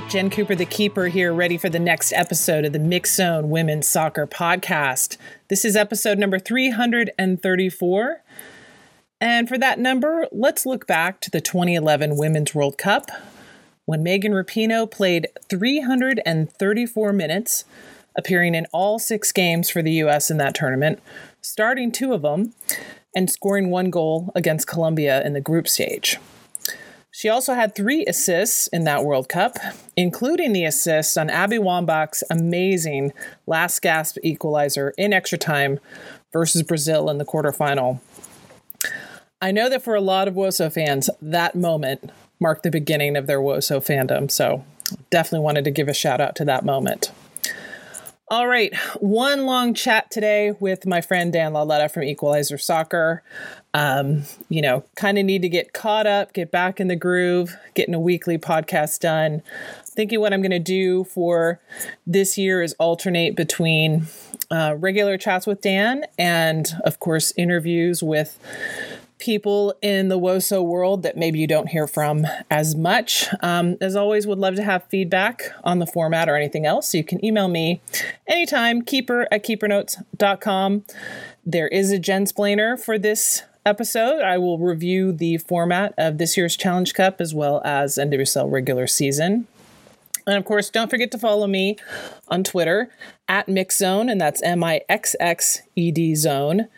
right, Jen Cooper, the keeper here, ready for the next episode of the Mixxed Zone Women's Soccer Podcast. This is episode number 334. And for that number, let's look back to the 2011 Women's World Cup when Megan Rapinoe played 334 minutes, appearing in all six games for the U.S. in that tournament, starting two of them, and scoring one goal against Colombia in the group stage. She also had three assists in that World Cup, including the assist on Abby Wambach's amazing last gasp equalizer in extra time versus Brazil in the quarterfinal. I know that for a lot of WOSO fans, that moment marked the beginning of their WOSO fandom, so definitely wanted to give a shout out to that moment. All right, one long chat today with my friend Dan Lauletta from Equalizer Soccer. Um, you know, kind of need to get caught up, get back in the groove, getting a weekly podcast done. Thinking what I'm going to do for this year is alternate between uh, regular chats with Dan and, of course, interviews with people in the WOSO world that maybe you don't hear from as much. Um, as always, would love to have feedback on the format or anything else. So you can email me anytime, keeper at keepernotes.com. There is a Jensplainer for this episode. I will review the format of this year's Challenge Cup as well as NWSL regular season. And of course, don't forget to follow me on Twitter at Mixzone, and that's M I X X E D Zone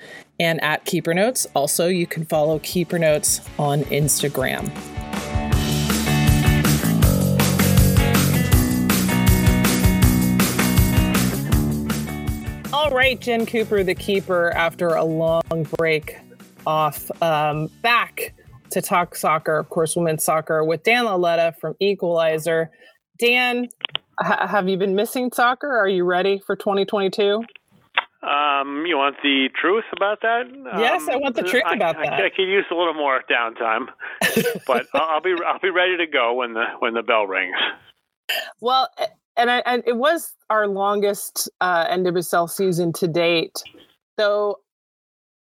and at Keeper Notes. Also, you can follow Keeper Notes on Instagram. All right, Jen Cooper, the keeper, after a long break off, um, back to talk soccer, of course, women's soccer, with Dan Lauletta from Equalizer. Dan, ha- have you been missing soccer? Are you ready for 2022? Um, you want the truth about that? Yes, um, I want the truth I, about I, that. I, I could use a little more downtime, but I'll, I'll be I'll be ready to go when the when the bell rings. Well, and I, and it was our longest uh, NWSL season to date, though.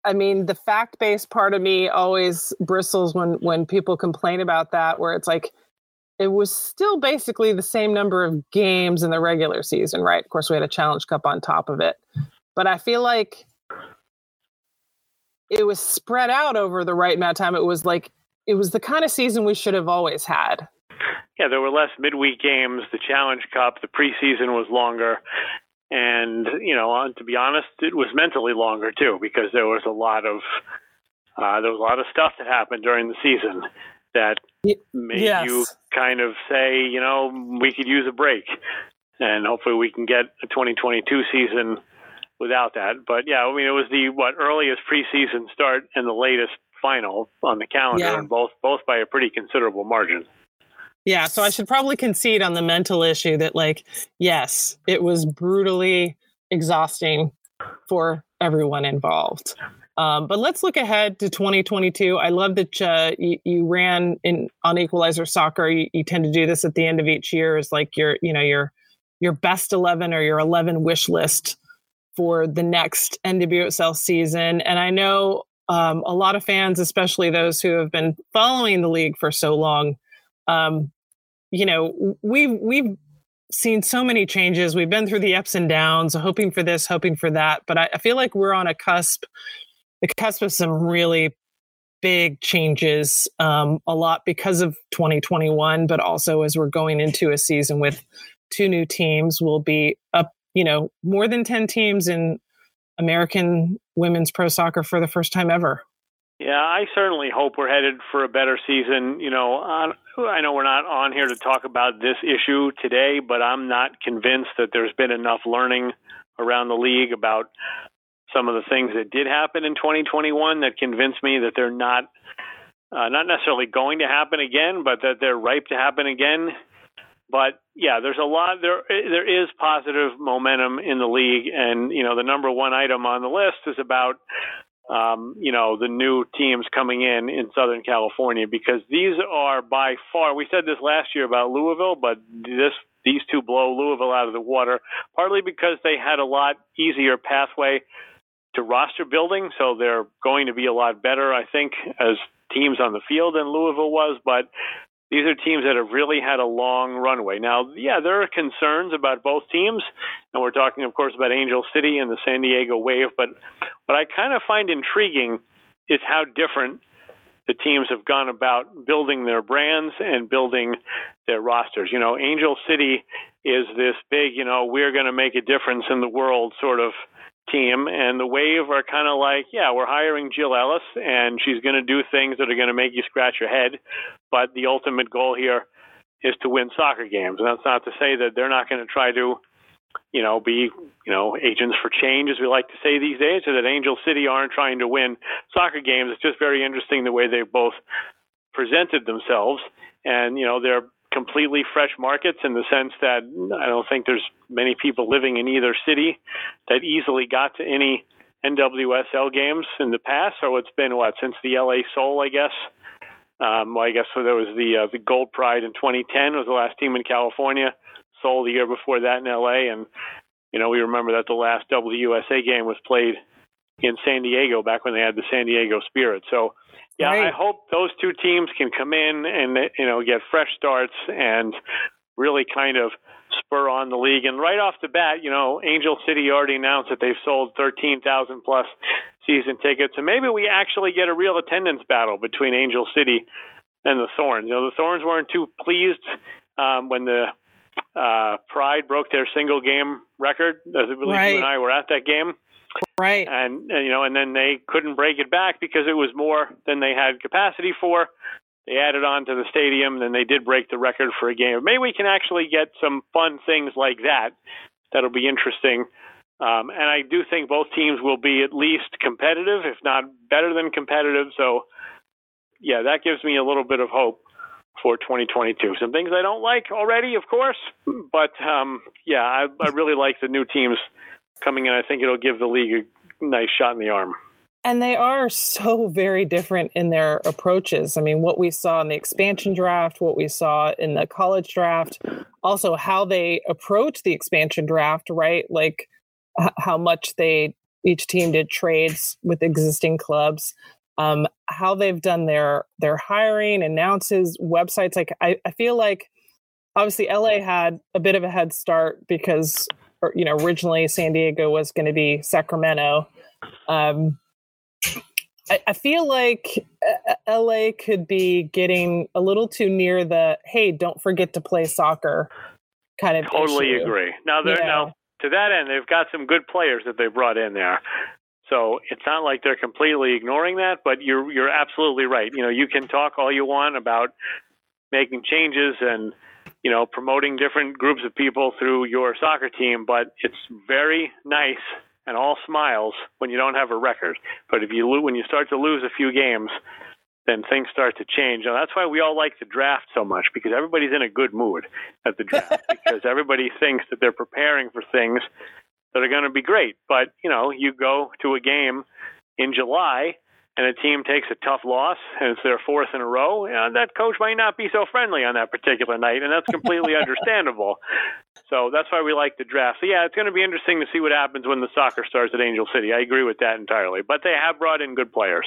I mean, the fact-based part of me always bristles when when people complain about that, where it's like it was still basically the same number of games in the regular season, right? Of course, we had a Challenge Cup on top of it, but I feel like it was spread out over the right amount of time. It was like it was the kind of season we should have always had. Yeah, there were less midweek games. The Challenge Cup, the preseason was longer, and you know, to be honest, it was mentally longer too because there was a lot of uh, there was a lot of stuff that happened during the season that made yes. you kind of say, you know, we could use a break, and hopefully we can get a 2022 season without that. But yeah, I mean, it was the what earliest preseason start and the latest final on the calendar, Yeah. and both both by a pretty considerable margin. Yeah, so I should probably concede on the mental issue that, like, yes, it was brutally exhausting for everyone involved. Um, but let's look ahead to 2022. I love that uh, you, you ran in on Equalizer Soccer. You, you tend to do this at the end of each year. Is like your, you know, your your best 11 or your 11 wish list for the next NWSL season. And I know um, a lot of fans, especially those who have been following the league for so long, um, you know, we've we've seen so many changes. We've been through the ups and downs, hoping for this, hoping for that. But I, I feel like we're on a cusp, the cusp of some really big changes. Um, a lot because of 2021, but also as we're going into a season with two new teams, we'll be up, you know, more than 10 teams in American women's pro soccer for the first time ever. Yeah, I certainly hope we're headed for a better season. You know, I know we're not on here to talk about this issue today, but I'm not convinced that there's been enough learning around the league about some of the things that did happen in 2021 that convinced me that they're not uh, not necessarily going to happen again, but that they're ripe to happen again. But yeah, there's a lot there. There is positive momentum in the league, and you know the number one item on the list is about um, you know, the new teams coming in in Southern California because these are by far. We said this last year about Louisville, but this these two blow Louisville out of the water, partly because they had a lot easier pathway to roster building, so they're going to be a lot better, I think, as teams on the field than Louisville was, but these are teams that have really had a long runway. Now, yeah, there are concerns about both teams, and we're talking, of course, about Angel City and the San Diego Wave. But what I kind of find intriguing is how different the teams have gone about building their brands and building their rosters. You know, Angel City is this big, you know, we're going to make a difference in the world sort of team, and the Wave are kind of like, yeah, we're hiring Jill Ellis, and she's going to do things that are going to make you scratch your head, but the ultimate goal here is to win soccer games, and that's not to say that they're not going to try to, you know, be you know agents for change, as we like to say these days, or that Angel City aren't trying to win soccer games. It's just very interesting the way they've both presented themselves, and you know they're completely fresh markets in the sense that I don't think there's many people living in either city that easily got to any NWSL games in the past. So it's been what since the LA Sol, I guess. Um, well, I guess so there was the uh, the Gold Pride in 2010 was the last team in California. Sol the year before that in LA, and you know we remember that the last WUSA game was played in San Diego back when they had the San Diego Spirit. So yeah, right. I hope those two teams can come in and you know get fresh starts and really kind of spur on the league. And right off the bat, you know, Angel City already announced that they've sold 13,000 plus season tickets, and maybe we actually get a real attendance battle between Angel City and the Thorns. You know, the Thorns weren't too pleased um, when the uh, Pride broke their single game record. I believe right. you and I were at that game. Right. And, and you know, and then they couldn't break it back because it was more than they had capacity for. They added on to the stadium, and they did break the record for a game. Maybe we can actually get some fun things like that. That'll be interesting. Um, and I do think both teams will be at least competitive, if not better than competitive. So, yeah, that gives me a little bit of hope for 2022. Some things I don't like already, of course, but um, yeah, I, I really like the new teams coming in. I think it'll give the league a nice shot in the arm. And they are so very different in their approaches. I mean, what we saw in the expansion draft, what we saw in the college draft, also how they approach the expansion draft, right? Like h- how much they each team did trades with existing clubs, um, how they've done their their hiring, announces, websites. Like I, I feel like obviously LA had a bit of a head start because you know, originally San Diego was going to be Sacramento. Um, I, I feel like uh, LA could be getting a little too near the hey, don't forget to play soccer kind of. Totally issue. agree. Now they're yeah. now to that end, they've got some good players that they brought in there. So it's not like they're completely ignoring that, but you're you're absolutely right. You know, you can talk all you want about making changes and you know, promoting different groups of people through your soccer team, but it's very nice and all smiles when you don't have a record. But if you when you start to lose a few games, then things start to change. And that's why we all like the draft so much because everybody's in a good mood at the draft because everybody thinks that they're preparing for things that are going to be great. But, you know, you go to a game in July and a team takes a tough loss and it's their fourth in a row, and that coach might not be so friendly on that particular night, and that's completely understandable. So that's why we like the draft. So yeah, it's going to be interesting to see what happens when the soccer starts at Angel City. I agree with that entirely, but they have brought in good players.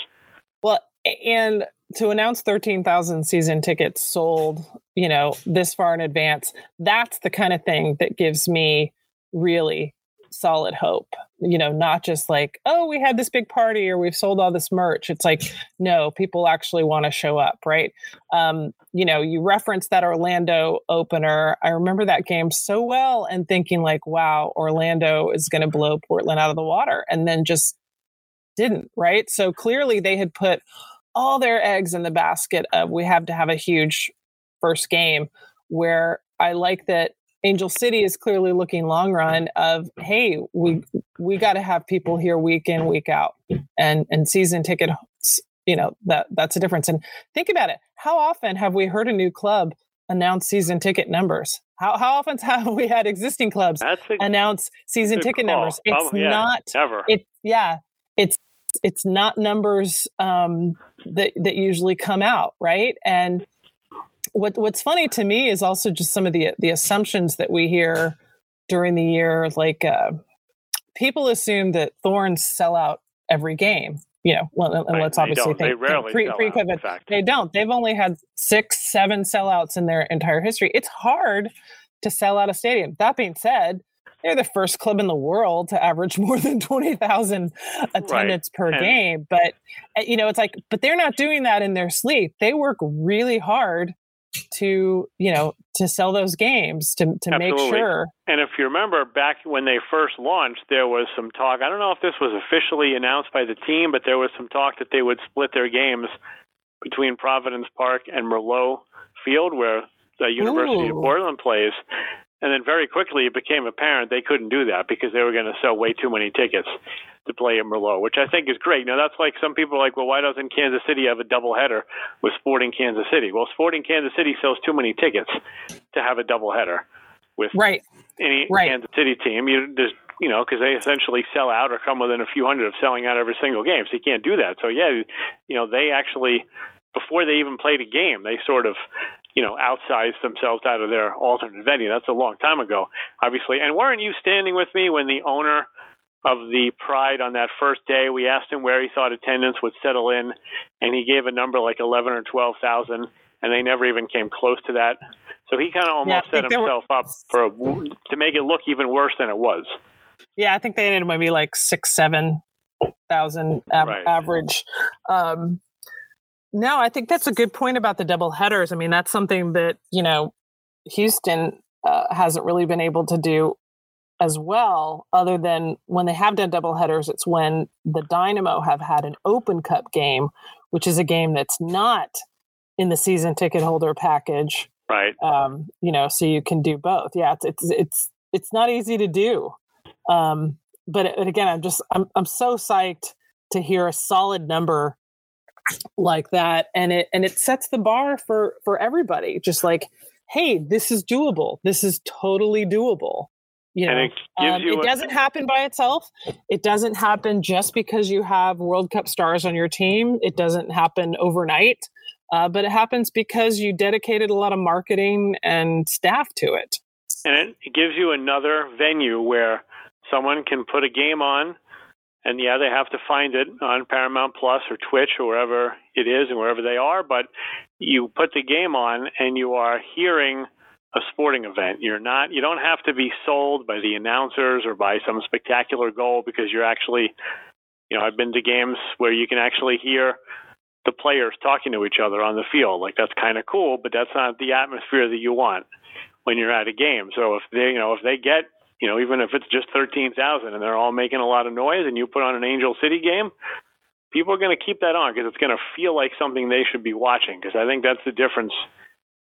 Well, and to announce 13,000 season tickets sold, you know, this far in advance, that's the kind of thing that gives me really solid hope you know not just like oh we had this big party or we've sold all this merch. It's like no people actually want to show up right? Um you know you referenced that orlando opener. I remember that game so well and thinking like wow orlando is going to blow portland out of the water and then just didn't right? So clearly they had put all their eggs in the basket of we have to have a huge first game where i like that Angel City is clearly looking long run of hey we we got to have people here week in week out. And and season ticket you know that that's a difference. And think about it. How often have we heard a new club announce season ticket numbers? How how often have we had existing clubs a, announce season ticket call. numbers? It's yeah, not ever it yeah it's it's not numbers um, that that usually come out right? And what what's funny to me is also just some of the the assumptions that we hear during the year like uh, people assume that thorns sell out every game you know, well, and Right, let's obviously don't. They think rarely pre pre COVID. They don't. They've only had six, seven sellouts in their entire history. It's hard to sell out a stadium. That being said, they're the first club in the world to average more than 20,000 attendance per And- game. But, uh, you know, it's like, but they're not doing that in their sleep. They work really hard to, you know, to sell those games, to, to make sure. And if you remember back when they first launched, there was some talk. I don't know if this was officially announced by the team, but there was some talk that they would split their games between Providence Park and Merlo Field, where the University Ooh. of Portland plays. And then very quickly it became apparent they couldn't do that because they were going to sell way too many tickets to play in Merlo, which I think is great. Now that's like some people are like, well, why doesn't Kansas City have a doubleheader with Sporting Kansas City? Well, Sporting Kansas City sells too many tickets to have a doubleheader with Right. any Right. Kansas City team. You there's you know because they essentially sell out or come within a few hundred of selling out every single game, so you can't do that. So yeah, you know they actually before they even played a game, they sort of you know outsized themselves out of their alternate venue. That's a long time ago, obviously. And weren't you standing with me when the owner of the Pride on that first day? We asked him where he thought attendance would settle in, and he gave a number like eleven or twelve thousand, and they never even came close to that. So he kind of Yeah, almost set think there were- himself up for a, to make it look even worse than it was. Yeah, I think they ended maybe like six, seven thousand Right. average. Um, no, I think that's a good point about the double headers. I mean, that's something that you know Houston uh, hasn't really been able to do as well. Other than when they have done double headers, it's when the Dynamo have had an Open Cup game, which is a game that's not in the season ticket holder package Right. um, you know, so you can do both. Yeah, it's it's it's it's not easy to do. Um, but, but again, I'm just I'm I'm so psyched to hear a solid number like that, and it and it sets the bar for for everybody. Just like, hey, this is doable. This is totally doable. You know, And it um, you it a- doesn't happen by itself. It doesn't happen just because you have World Cup stars on your team. It doesn't happen overnight, uh, but it happens because you dedicated a lot of marketing and staff to it. and it gives you another venue where someone can put a game on and yeah they have to find it on paramount plus or twitch or wherever it is and wherever they are but you put the game on and you are hearing a sporting event you're not you don't have to be sold by the announcers or by some spectacular goal because you're actually you know i've been to games where you can actually hear the players talking to each other on the field like that's kind of cool but that's not the atmosphere that you want when you're at a game. So if they, you know, if they get, you know, even if it's just 13,000 and they're all making a lot of noise and you put on an Angel City game, people are going to keep that on because it's going to feel like something they should be watching because I think that's the difference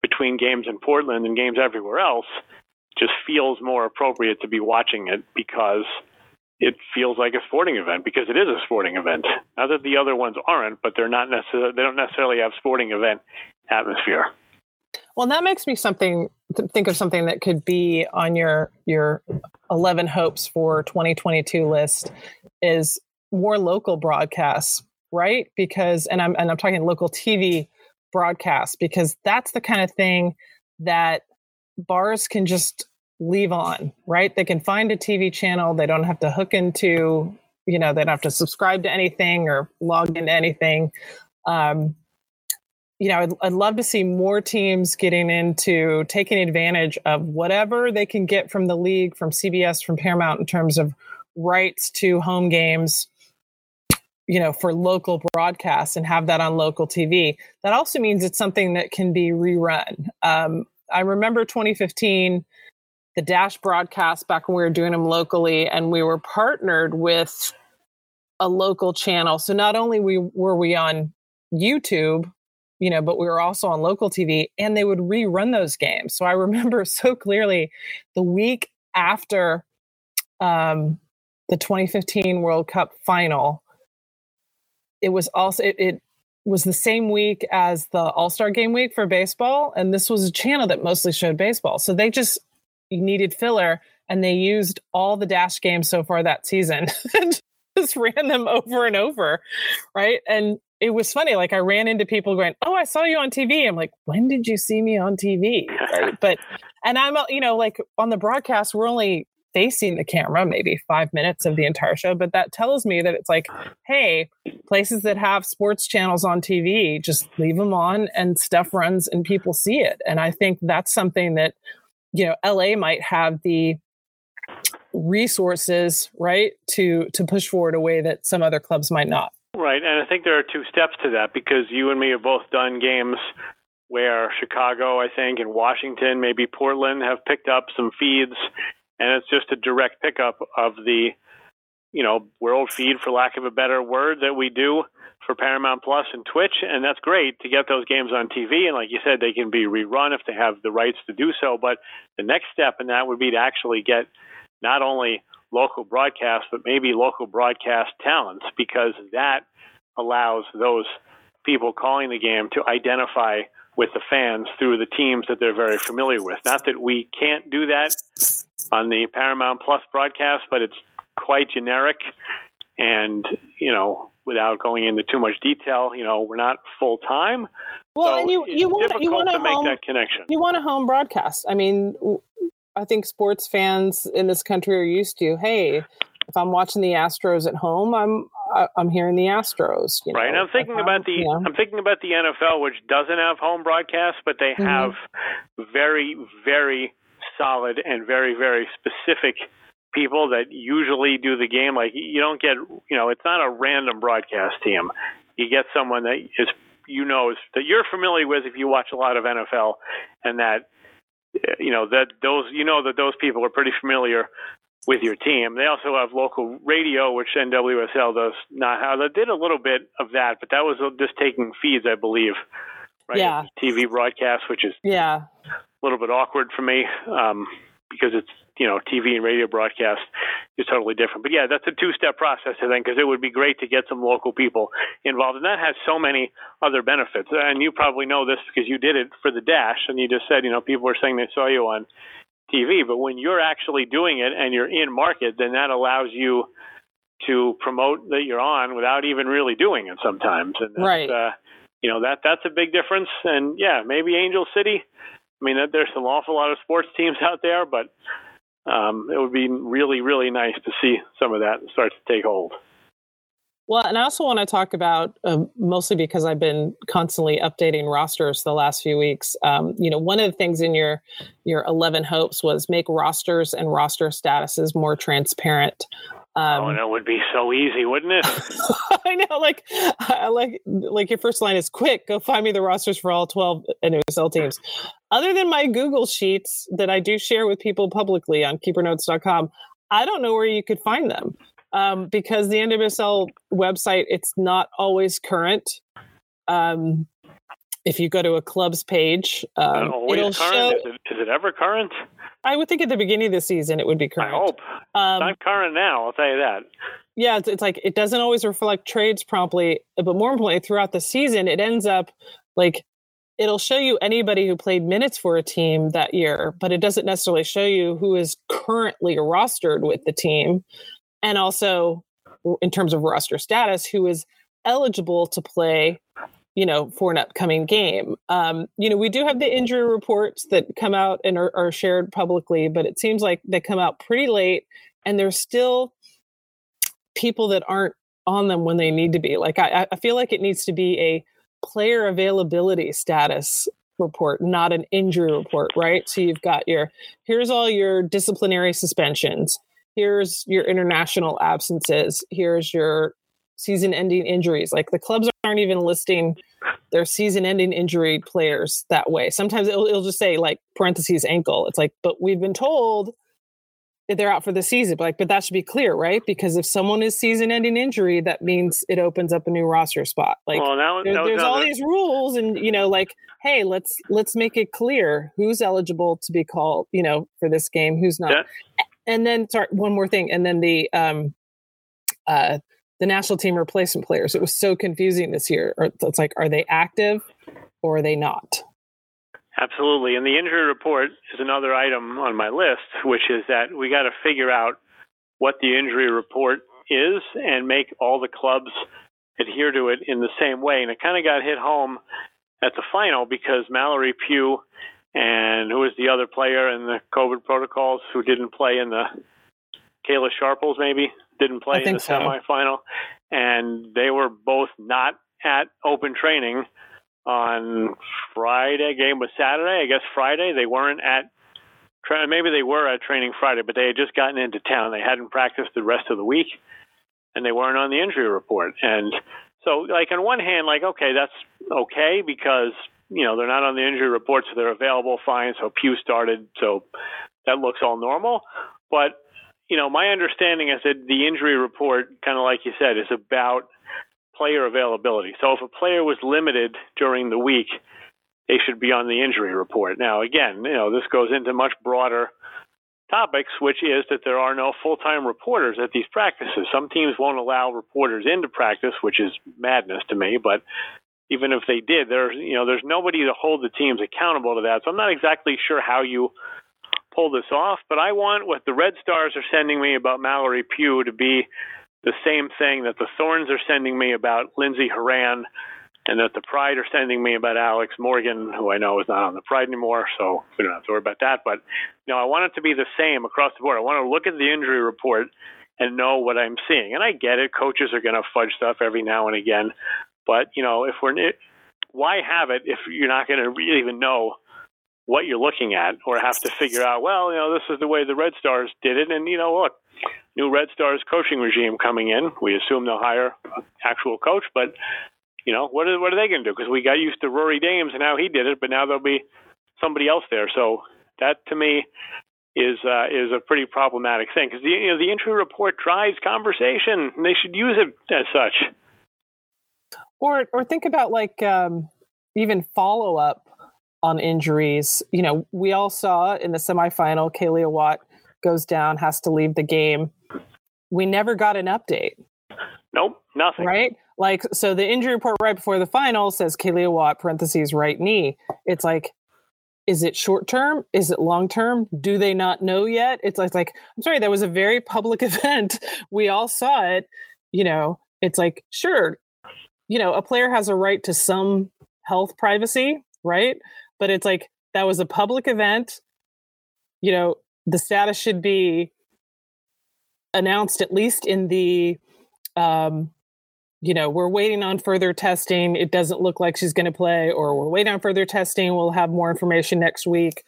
between games in Portland and games everywhere else. Just feels more appropriate to be watching it because it feels like a sporting event because it is a sporting event. Not that the other ones aren't, but they're not necessarily they don't necessarily have sporting event atmosphere. Well, that makes me something think of something that could be on your your 11 hopes for 2022 list is more local broadcasts, right? Because and I'm and I'm talking local TV broadcasts because that's the kind of thing that bars can just leave on, right? They can find a TV channel, they don't have to hook into, you know, they don't have to subscribe to anything or log into anything. Um, you know, I'd, I'd love to see more teams getting into taking advantage of whatever they can get from the league, from CBS, from Paramount in terms of rights to home games, you know, for local broadcasts and have that on local TV. That also means it's something that can be rerun. Um, I remember 2015, the Dash broadcast back when we were doing them locally, and we were partnered with a local channel. So not only we were we on YouTube, you know, but we were also on local TV and they would rerun those games. So I remember so clearly the week after um, the 2015 World Cup final, it was also, it, it was the same week as the All Star game week for baseball. And this was a channel that mostly showed baseball. So they just needed filler and they used all the dash games so far that season and just ran them over and over. Right. And it was funny. Like I ran into people going, "Oh, I saw you on TV." I'm like, "When did you see me on TV?" Right? but and I'm, you know, like on the broadcast, we're only facing the camera, maybe five minutes of the entire show. But that tells me that it's like, hey, places that have sports channels on TV, just leave them on and stuff runs and people see it. And I think that's something that, you know, LA might have the resources, right, to to push forward a way that some other clubs might not. Right, and I think there are two steps to that because you and me have both done games where Chicago, I think, and Washington, maybe Portland have picked up some feeds, and it's just a direct pickup of the, you know, world feed, for lack of a better word, that we do for Paramount Plus and Twitch, and that's great to get those games on TV. And like you said, they can be rerun if they have the rights to do so. But the next step in that would be to actually get not only local broadcast, but maybe local broadcast talents, because that allows those people calling the game to identify with the fans through the teams that they're very familiar with. Not that we can't do that on the Paramount Plus broadcast, but it's quite generic. And, you know, without going into too much detail, you know, we're not full time. Well, so and you, you want, you want to make home, that connection. You want a home broadcast. I mean, I think sports fans in this country are used to, hey, if I'm watching the Astros at home, I'm I'm hearing the Astros. You know, right. And I'm thinking about the I'm thinking about the NFL, which doesn't have home broadcasts, but they mm-hmm. have very very solid and very very specific people that usually do the game. Like you don't get you know it's not a random broadcast team. You get someone that is you know is, that you're familiar with if you watch a lot of NFL, and that you know that those you know that those people are pretty familiar with your team. They also have local radio, which NWSL does not have. They did a little bit of that, but that was just taking feeds, I believe. Right? Yeah. TV broadcast, which is yeah a little bit awkward for me um, because it's you know TV and radio broadcast is totally different. But yeah, that's a two-step process, I think, because it would be great to get some local people involved, and that has so many other benefits. And you probably know this because you did it for the Dash, and you just said you know people were saying they saw you on TV. But when you're actually doing it and you're in market, then that allows you to promote that you're on without even really doing it sometimes. And right. Uh, you know that that's a big difference. And yeah, maybe Angel City. I mean, there's an awful lot of sports teams out there, but um, it would be really, really nice to see some of that start to take hold. Well, and I also want to talk about um, mostly because I've been constantly updating rosters the last few weeks. Um, you know, one of the things in your your eleven hopes was make rosters and roster statuses more transparent. Um, oh, and it would be so easy, wouldn't it? I know, like, I like, like your first line is quick. Go find me the rosters for all twelve NWSL teams. Other than my Google sheets that I do share with people publicly on KeeperNotes.com, I don't know where you could find them um, because the NWSL website it's not always current. Um, if you go to a club's page, um, it'll current? show. Is it, is it ever current? I would think at the beginning of the season it would be current. I hope. Um, not current now. I'll tell you that. Yeah, it's, it's like it doesn't always reflect trades promptly, but more importantly, throughout the season, it ends up like it'll show you anybody who played minutes for a team that year, but it doesn't necessarily show you who is currently rostered with the team and also in terms of roster status, who is eligible to play, you know, for an upcoming game. Um, you know, we do have the injury reports that come out and are, are shared publicly, but it seems like they come out pretty late, and there's still people that aren't on them when they need to be. Like I, I feel like it needs to be a player availability status report, not an injury report, right? So you've got your here's all your disciplinary suspensions here's your international absences, here's your season ending injuries. Like the clubs aren't even listing their season ending injury players that way. Sometimes it'll, it'll just say like parentheses ankle. It's like, but we've been told that they're out for the season. But like, but that should be clear, right? Because if someone is season ending injury, that means it opens up a new roster spot. Like well, there, there's all these rules and you know, like, hey, let's let's make it clear who's eligible to be called, you know, for this game, who's not. Yeah and then sorry, one more thing, and then the um, uh, the national team replacement players. It was so confusing this year. It's like, are they active or are they not? Absolutely. And the injury report is another item on my list, which is that we got to figure out what the injury report is and make all the clubs adhere to it in the same way. And it kind of got hit home at the final because Mallory Pugh and who was the other player in the COVID protocols who didn't play in the Kayla Sharples maybe didn't play in the so. semifinal, and they were both not at open training on Friday. Game was Saturday, I guess Friday. They weren't at maybe they were at training Friday, but they had just gotten into town. They hadn't practiced the rest of the week, and they weren't on the injury report. And so, like on one hand, like okay, that's okay because you know they're not on the injury report, so they're available fine. So Pugh started, so that looks all normal. But you know, my understanding is that the injury report, kind of like you said, is about player availability. So if a player was limited during the week, they should be on the injury report. Now, again, you know, this goes into much broader topics, which is that there are no full-time reporters at these practices. Some teams won't allow reporters into practice, which is madness to me, but even if they did, there's you know, there's nobody to hold the teams accountable to that. So I'm not exactly sure how you pull this off, but I want what the Red Stars are sending me about Mallory Pugh to be the same thing that the Thorns are sending me about Lindsay Horan and that the Pride are sending me about Alex Morgan, who I know is not on the Pride anymore, so we don't have to worry about that. But you know, I want it to be the same across the board. I want to look at the injury report and know what I'm seeing. And I get it; coaches are going to fudge stuff every now and again. But you know, if we're why have it if you're not going to really even know what you're looking at or have to figure out, well, you know, this is the way the Red Stars did it. And, you know, look, new Red Stars coaching regime coming in. We assume they'll hire actual coach, but, you know, what are, what are they going to do? Because we got used to Rory Dames and how he did it, but now there'll be somebody else there. So that to me is uh, is a pretty problematic thing because the you know the injury report drives conversation and they should use it as such. Or or think about like um, even follow up on injuries. You know, we all saw in the semifinal, Kealia Watt goes down, has to leave the game. We never got an update. Nope, nothing. Right? Like, so the injury report right before the final says Kealia Watt, parentheses, right knee. It's like, is it short term? Is it long term? Do they not know yet? It's like, like, I'm sorry, that was a very public event. We all saw it. You know, it's like, sure, you know, a player has a right to some health privacy, right? But it's like that was a public event. You know, the status should be announced at least in the um, you know, we're waiting on further testing. It doesn't look like she's going to play, or we're waiting on further testing. We'll have more information next week.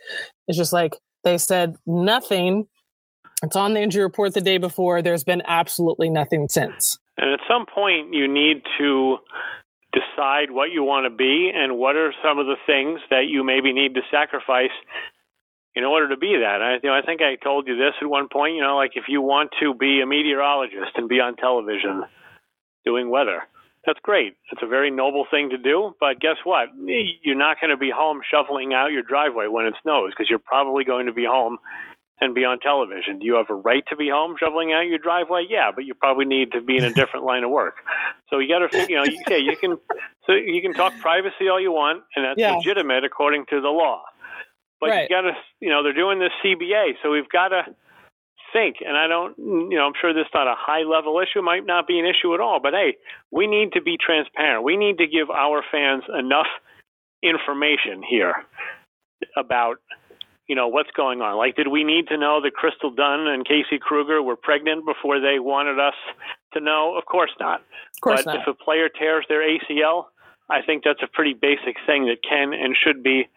It's just like they said nothing. It's on the injury report the day before. There's been absolutely nothing since. And at some point, you need to decide what you want to be and what are some of the things that you maybe need to sacrifice in order to be that. I, you know, I think I told you this at one point. You know, like if you want to be a meteorologist and be on television doing weather, that's great. It's a very noble thing to do. But guess what? You're not going to be home shoveling out your driveway when it snows because you're probably going to be home and be on television. Do you have a right to be home shoveling out your driveway? Yeah, but you probably need to be in a different line of work. So you got to, you know, you, yeah, you can, so you can talk privacy all you want, and that's yeah. legitimate according to the law. But right. you got to, you know, they're doing this CBA, so we've got to think. And I don't, you know, I'm sure this is not a high level issue, might not be an issue at all. But hey, we need to be transparent. We need to give our fans enough information here about you know what's going on. Like, did we need to know that Crystal Dunn and Casey Krueger were pregnant before they wanted us to know? Of course not. Of course but not. if a player tears their ACL, I think that's a pretty basic thing that can and should be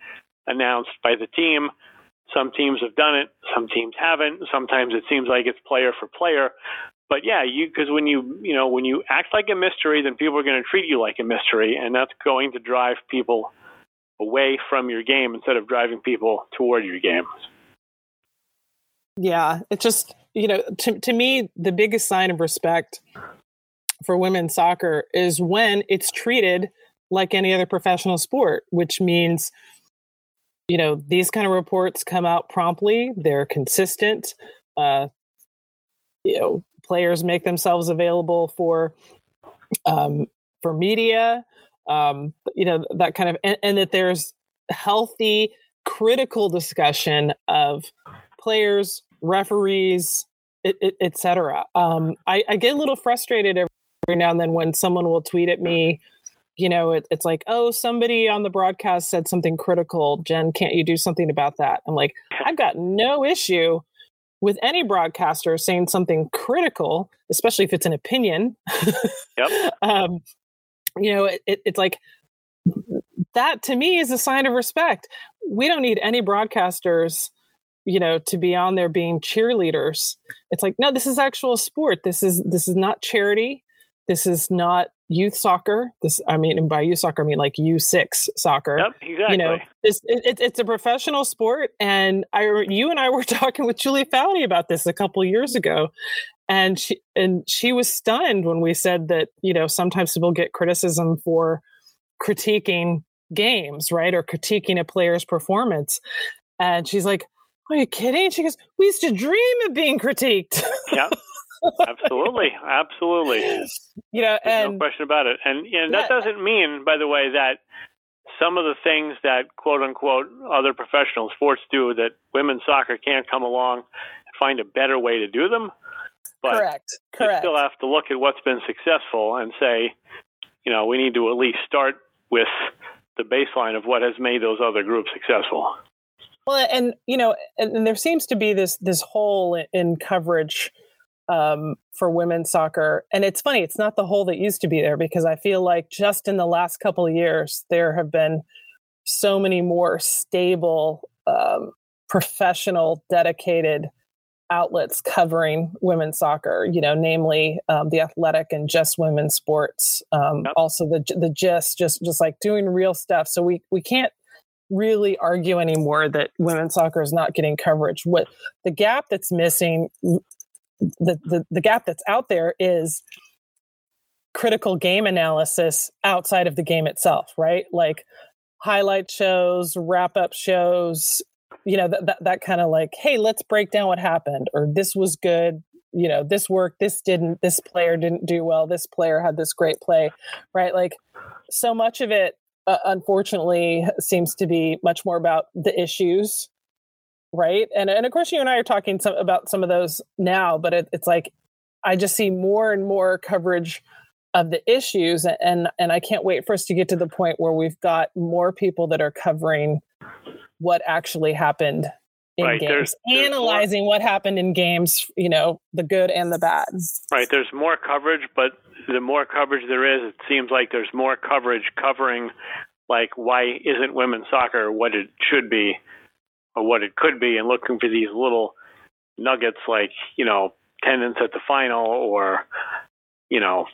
announced by the team. Some teams have done it, some teams haven't. Sometimes it seems like it's player for player. But yeah, you because when you you know when you act like a mystery, then people are going to treat you like a mystery, and that's going to drive people away from your game instead of driving people toward your game. Yeah, it just you know to to me the biggest sign of respect for women's soccer is when it's treated like any other professional sport, which means you know these kind of reports come out promptly, they're consistent. Uh, you know, players make themselves available for um, for media um, you know that kind of and, and that there's healthy critical discussion of players referees etc et um, I, I, get a little frustrated every now and then when someone will tweet at me you know it, it's like oh somebody on the broadcast said something critical jen can't you do something about that i'm like i've got no issue with any broadcaster saying something critical, especially if it's an opinion. yep. um, you know, it, it, it's like that to me is a sign of respect. We don't need any broadcasters, you know, to be on there being cheerleaders. It's like, no, this is actual sport. This is this is not charity. This is not youth soccer. This, I mean, and by youth soccer, I mean like U six soccer. Yep, exactly. You know, it's it, it's a professional sport, and I, you and I were talking with Julie Foudy about this a couple years ago, and she and she was stunned when we said that you know sometimes people get criticism for critiquing games, right, or critiquing a player's performance, and she's like. Are you kidding? She goes, We used to dream of being critiqued. Yeah absolutely, absolutely. You know, and no question about it. And and Yeah. that doesn't mean, by the way, that some of the things that quote unquote other professional sports do that women's soccer can't come along and find a better way to do them. But correct, you still have to look at what's been successful and say, you know, we need to at least start with the baseline of what has made those other groups successful. Well, and you know, and, there seems to be this this hole in, in coverage um, for women's soccer, and it's funny. It's not the hole that used to be there because I feel like just in the last couple of years there have been so many more stable, um, professional, dedicated outlets covering women's soccer. You know, namely um, the Athletic and Just Women's Sports. Um, Yep. Also, the the Gist, just just like doing real stuff. So we we can't really argue anymore that women's soccer is not getting coverage. What the gap that's missing, the, the, the gap that's out there is critical game analysis outside of the game itself, right? Like highlight shows, wrap up shows, you know, that, that, that kind of like, hey, let's break down what happened, or this was good. You know, this worked, this didn't, this player didn't do well, this player had this great play, right? Like, so much of it uh, unfortunately seems to be much more about the issues right and and of course you and i are talking some, about some of those now but it, it's like i just see more and more coverage of the issues and and i can't wait for us to get to the point where we've got more people that are covering what actually happened in Right, games there's- there's more- analyzing what happened in games you know the good and the bad Right. There's more coverage, but the more coverage there is, it seems like there's more coverage covering like why isn't women's soccer what it should be or what it could be and looking for these little nuggets like, you know, attendance at the final or, you know,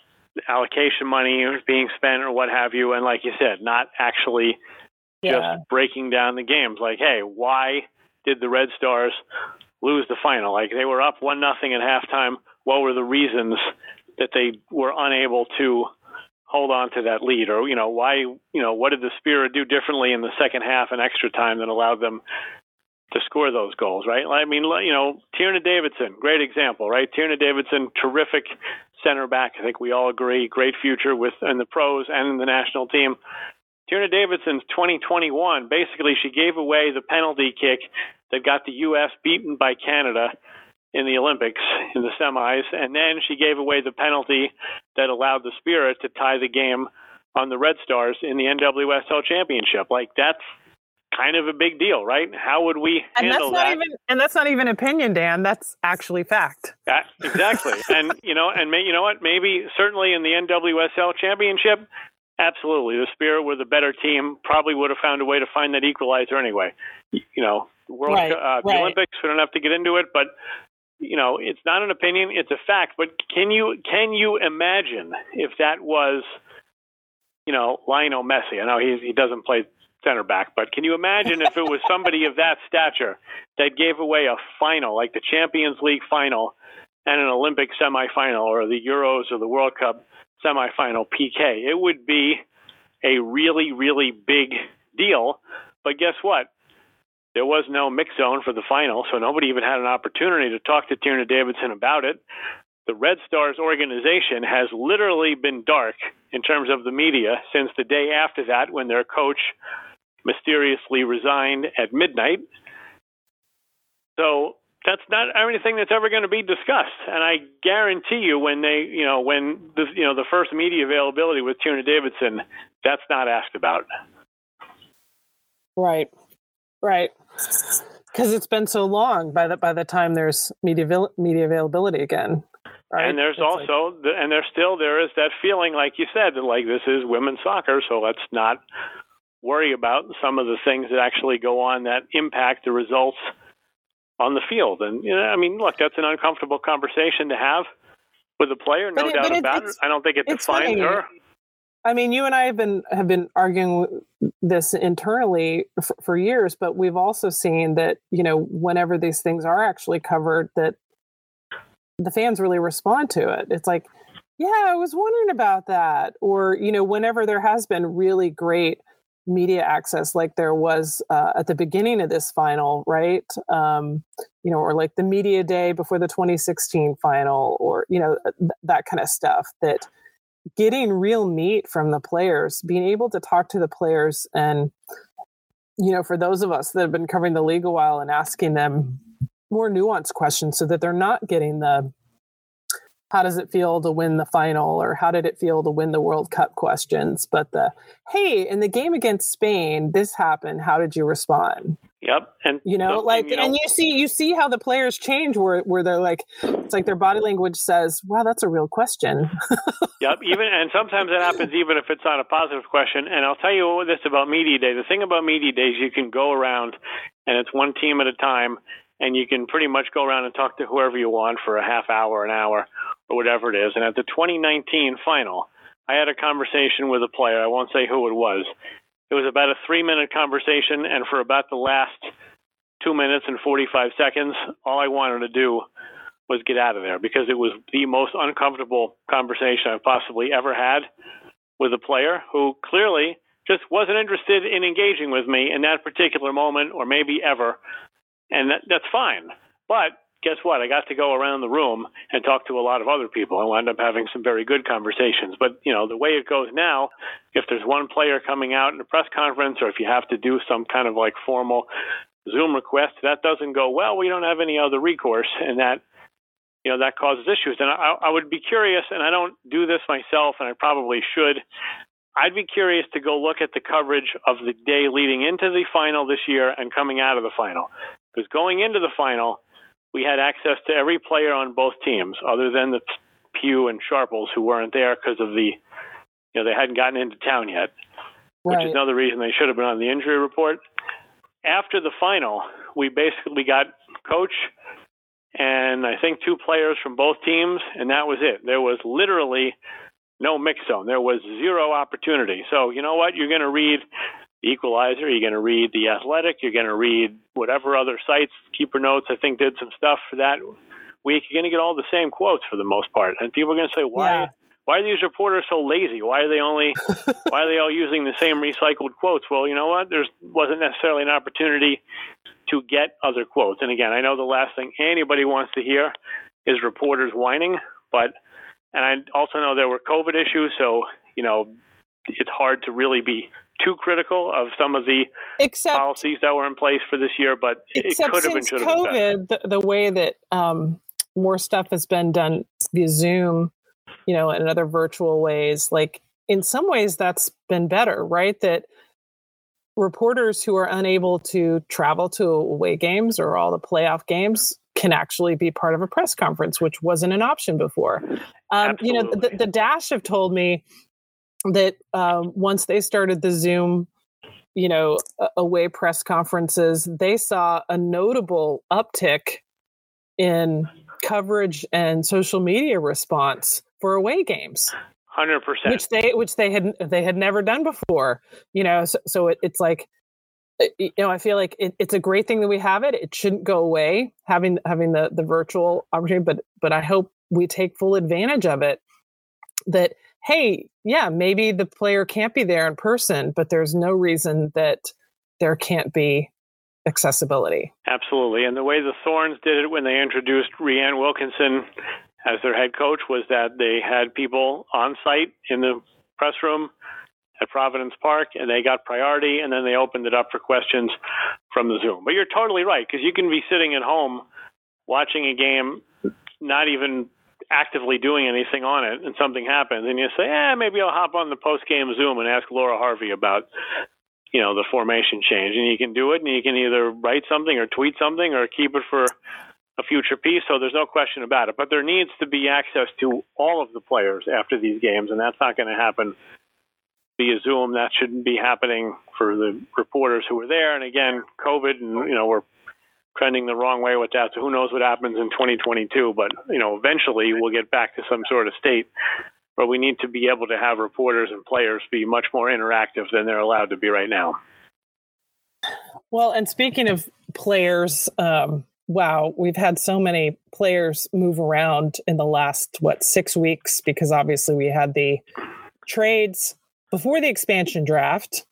allocation money being spent or what have you. And like you said, not actually yeah just breaking down the games. Like, hey, why did the Red Stars lose the final? Like they were up one nothing at halftime. What were the reasons that they were unable to hold on to that lead? Or you know, why? You know, what did the Spirit do differently in the second half and extra time that allowed them to score those goals? Right? I mean, you know, Tierna Davidson, great example, right? Tierna Davidson, terrific center back. I think we all agree, great future with in the pros and in the national team. Tierna Davidson's 2021, basically, she gave away the penalty kick that got the U.S. beaten by Canada in the Olympics in the semis, and then she gave away the penalty that allowed the Spirit to tie the game on the Red Stars in the NWSL Championship. Like that's kind of a big deal, right? How would we and that's handle not that? even and that's not even opinion dan that's actually fact Yeah, exactly. and you know, and may, you know what? Maybe certainly in the NWSL championship, absolutely, the Spirit were the better team. Probably would have found a way to find that equalizer anyway. You know, the World, Right, uh, right. Olympics. We don't have to get into it, but you know, it's not an opinion; it's a fact. But can you can you imagine if that was, you know, Lionel Messi? I know he he doesn't play center back, but can you imagine if it was somebody of that stature that gave away a final, like the Champions League final, and an Olympic semifinal, or the Euros or the World Cup semifinal PK? It would be a really, really big deal. But guess what? There was no mix zone for the final, so nobody even had an opportunity to talk to Tierna Davidson about it. The Red Stars organization has literally been dark in terms of the media since the day after that when their coach mysteriously resigned at midnight. So that's not anything that's ever going to be discussed. And I guarantee you, when they, you know, when the, you know, the first media availability with Tierna Davidson, that's not asked about. Right. Right. because it's been so long by the by the time there's media media availability again. Right? And there's it's also like, and there's still there is that feeling, like you said, that like this is women's soccer, so let's not worry about some of the things that actually go on that impact the results on the field. And you know, I mean, look, that's an uncomfortable conversation to have with a player, no it, doubt about it. I don't think it defines funny. her. I mean, you and I have been have been arguing this internally for, for years, but we've also seen that you know whenever these things are actually covered, that the fans really respond to it. It's like, yeah, I was wondering about that, or you know, whenever there has been really great media access like there was uh, at the beginning of this final right? Um, you know or like the media day before the 2016 final or you know th- that kind of stuff that getting real meat from the players being able to talk to the players and you know for those of us that have been covering the league a while and asking them more nuanced questions so that they're not getting the how does it feel to win the final or how did it feel to win the World Cup questions, but the hey, in the game against Spain, this happened. How did you respond? Yep, and you know, like, you know, and you see, you see how the players change, where where they're like, it's like their body language says, "Wow, that's a real question." yep, even and sometimes it happens even if it's not a positive question. And I'll tell you this about media day: the thing about media days, you can go around, and it's one team at a time, and you can pretty much go around and talk to whoever you want for a half hour, an hour, or whatever it is. And at the 2019 final, I had a conversation with a player. I won't say who it was. It was about a three minute conversation, and for about the last two minutes and 45 seconds, all I wanted to do was get out of there because it was the most uncomfortable conversation I've possibly ever had with a player who clearly just wasn't interested in engaging with me in that particular moment or maybe ever. And that, that's fine. But guess what? I got to go around the room and talk to a lot of other people and wound up having some very good conversations. But, you know, the way it goes now, if there's one player coming out in a press conference or if you have to do some kind of like formal Zoom request, that doesn't go well. We don't have any other recourse, and that, you know, that causes issues. And I, I would be curious, and I don't do this myself, and I probably should. I'd be curious to go look at the coverage of the day leading into the final this year and coming out of the final. Because going into the final, we had access to every player on both teams, other than the Pugh and Sharples, who weren't there because of the, you know, they hadn't gotten into town yet, right. which is another reason they should have been on the injury report. After the final, we basically got coach and I think two players from both teams, and that was it. There was literally no mix zone. There was zero opportunity. So you know what? You're going to read the Equalizer. You're going to read The Athletic. You're going to read whatever other sites. Keeper Notes, I think, did some stuff for that week. You're going to get all the same quotes for the most part, and people are going to say, "Why? Yeah. Why are these reporters so lazy? Why are they only? why are they all using the same recycled quotes?" Well, you know what? There wasn't necessarily an opportunity to get other quotes. And again, I know the last thing anybody wants to hear is reporters whining, but and I also know there were COVID issues, so you know it's hard to really be too critical of some of the except, policies that were in place for this year, but it could have been should have COVID, the, the, way that um, more stuff has been done via Zoom, you know, and other virtual ways, like in some ways that's been better, right? That reporters who are unable to travel to away games or all the playoff games can actually be part of a press conference, which wasn't an option before. Um, you know, the, the Dash have told me that um, once they started the Zoom, you know, away press conferences, they saw a notable uptick in coverage and social media response for away games. Hundred percent, which they which they had they had never done before. You know, so, so it, it's like you know i feel like it, it's a great thing that we have it it shouldn't go away having having the the virtual opportunity but but i hope we take full advantage of it that hey, yeah, maybe the player can't be there in person, but there's no reason that there can't be accessibility. Absolutely. And the way the Thorns did it when they introduced Rhian Wilkinson as their head coach was that they had people on site in the press room at Providence Park and they got priority and then they opened it up for questions from the Zoom. But you're totally right because you can be sitting at home watching a game not even actively doing anything on it and something happens and you say, eh, maybe I'll hop on the post game Zoom and ask Laura Harvey about you know, the formation change. And you can do it, and you can either write something or tweet something or keep it for a future piece. So there's no question about it. But there needs to be access to all of the players after these games, and that's not going to happen via Zoom. That shouldn't be happening for the reporters who were there. And again, COVID, and you know, we're trending the wrong way with that. So who knows what happens in 2022? But you know, eventually we'll get back to some sort of state but we need to be able to have reporters and players be much more interactive than they're allowed to be right now. Well, and speaking of players, um, wow, we've had so many players move around in the last, what, six weeks, because obviously we had the trades before the expansion draft.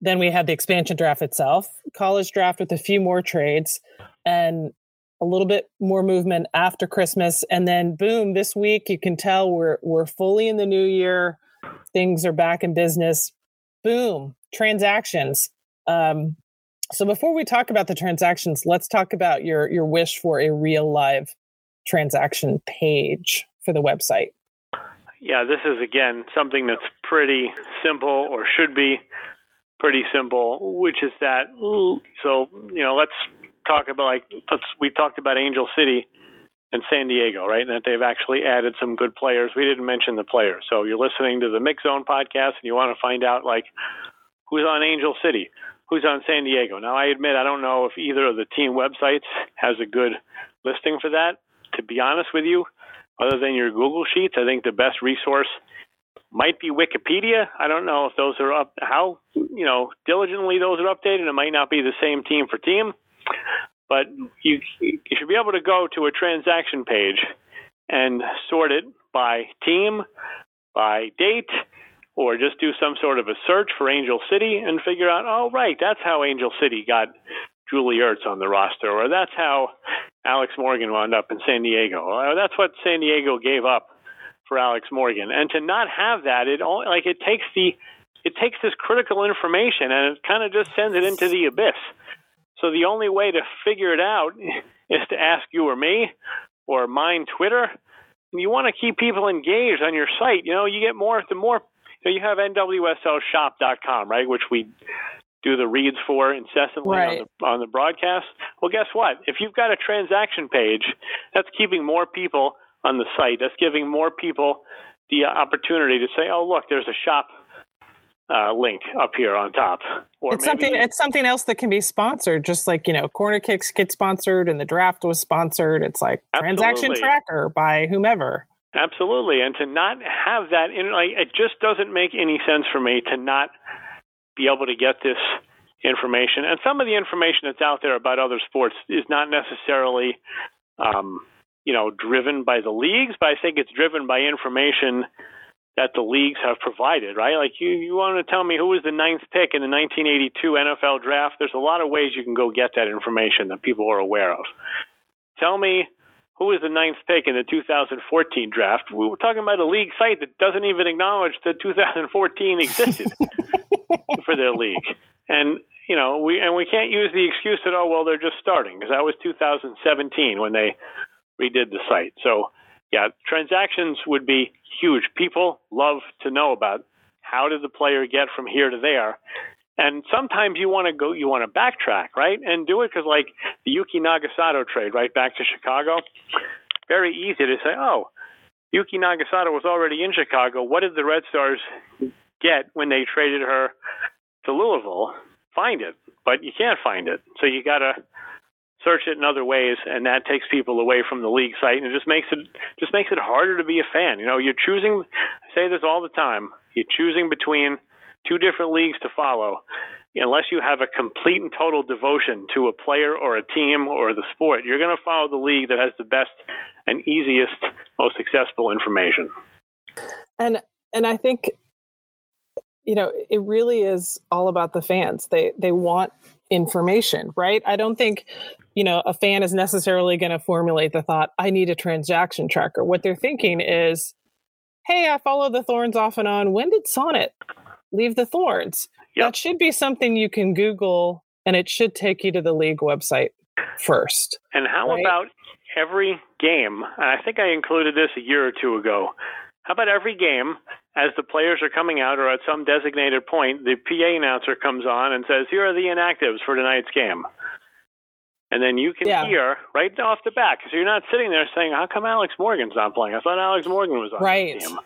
Then we had the expansion draft itself, college draft with a few more trades. And a little bit more movement after Christmas, and then boom, this week you can tell we're we're fully in the new year. Things are back in business. Boom, transactions. Um, so before we talk about the transactions, let's talk about your your wish for a real live transaction page for the website. Yeah, this is again something that's pretty simple or should be pretty simple, which is that so you know let's talk about like let's we talked about Angel City and San Diego, right? And that they've actually added some good players. We didn't mention the players. So you're listening to the Mixxed Zone podcast and you want to find out like who's on Angel City, who's on San Diego. Now I admit I don't know if either of the team websites has a good listing for that. To be honest with you, other than your Google Sheets, I think the best resource might be Wikipedia. I don't know if those are up how you know diligently those are updated. It might not be the same team for team. But you, you should be able to go to a transaction page and sort it by team, by date, or just do some sort of a search for Angel City and figure out, oh, right, that's how Angel City got Julie Ertz on the roster, or that's how Alex Morgan wound up in San Diego, or that's what San Diego gave up for Alex Morgan. And to not have that, it like it takes the it takes this critical information and it kind of just sends it into the abyss. So the only way to figure it out is to ask you or me or mine Twitter. And you want to keep people engaged on your site. You know, you get more, the more, you, know, you have NWSLshop.com, right, which we do the reads for incessantly right. on, the, on the broadcast. Well, guess what? If you've got a transaction page, that's keeping more people on the site. That's giving more people the opportunity to say, oh, look, there's a shop uh, link up here on top. Or it's maybe, something. It's something else that can be sponsored, just like you know, corner kicks get sponsored, and the draft was sponsored. It's like absolutely. transaction tracker by whomever. Absolutely, and to not have that in, like, it just doesn't make any sense for me to not be able to get this information. And some of the information that's out there about other sports is not necessarily, um, you know, driven by the leagues, but I think it's driven by information that the leagues have provided, right? Like you, you want to tell me who was the ninth pick in the 1982 NFL draft? There's a lot of ways you can go get that information that people are aware of. Tell me who was the ninth pick in the 2014 draft? We were talking about a league site that doesn't even acknowledge that 2014 existed for their league. And you know, we and we can't use the excuse that oh well they're just starting because that was 2017 when they redid the site. So yeah, transactions would be huge. People love to know about how did the player get from here to there. And sometimes you want to go, you want to backtrack, right? And do it because, like the Yuki Nagasato trade right back to Chicago, very easy to say, oh, Yuki Nagasato was already in Chicago. What did the Red Stars get when they traded her to Louisville? Find it, but you can't find it. So you got to search it in other ways, and that takes people away from the league site, and it just makes it just makes it harder to be a fan. You know, you're choosing. I say this all the time. You're choosing between two different leagues to follow. Unless you have a complete and total devotion to a player or a team or the sport, you're going to follow the league that has the best and easiest, most accessible information. And and I think you know it really is all about the fans. They they want information, right? I don't think, you know, a fan is necessarily going to formulate the thought, I need a transaction tracker. What they're thinking is, hey, I follow the thorns off and on. When did Sonnett leave the thorns? Yep. That should be something you can Google and it should take you to the league website first. And how right? about every game? I think I included this a year or two ago. How about every game as the players are coming out or at some designated point, the PA announcer comes on and says, "Here are the inactives for tonight's game." And then you can Yeah. hear right off the bat, So you're not sitting there saying, "How come Alex Morgan's not playing?" I thought Alex Morgan was on Right. the team.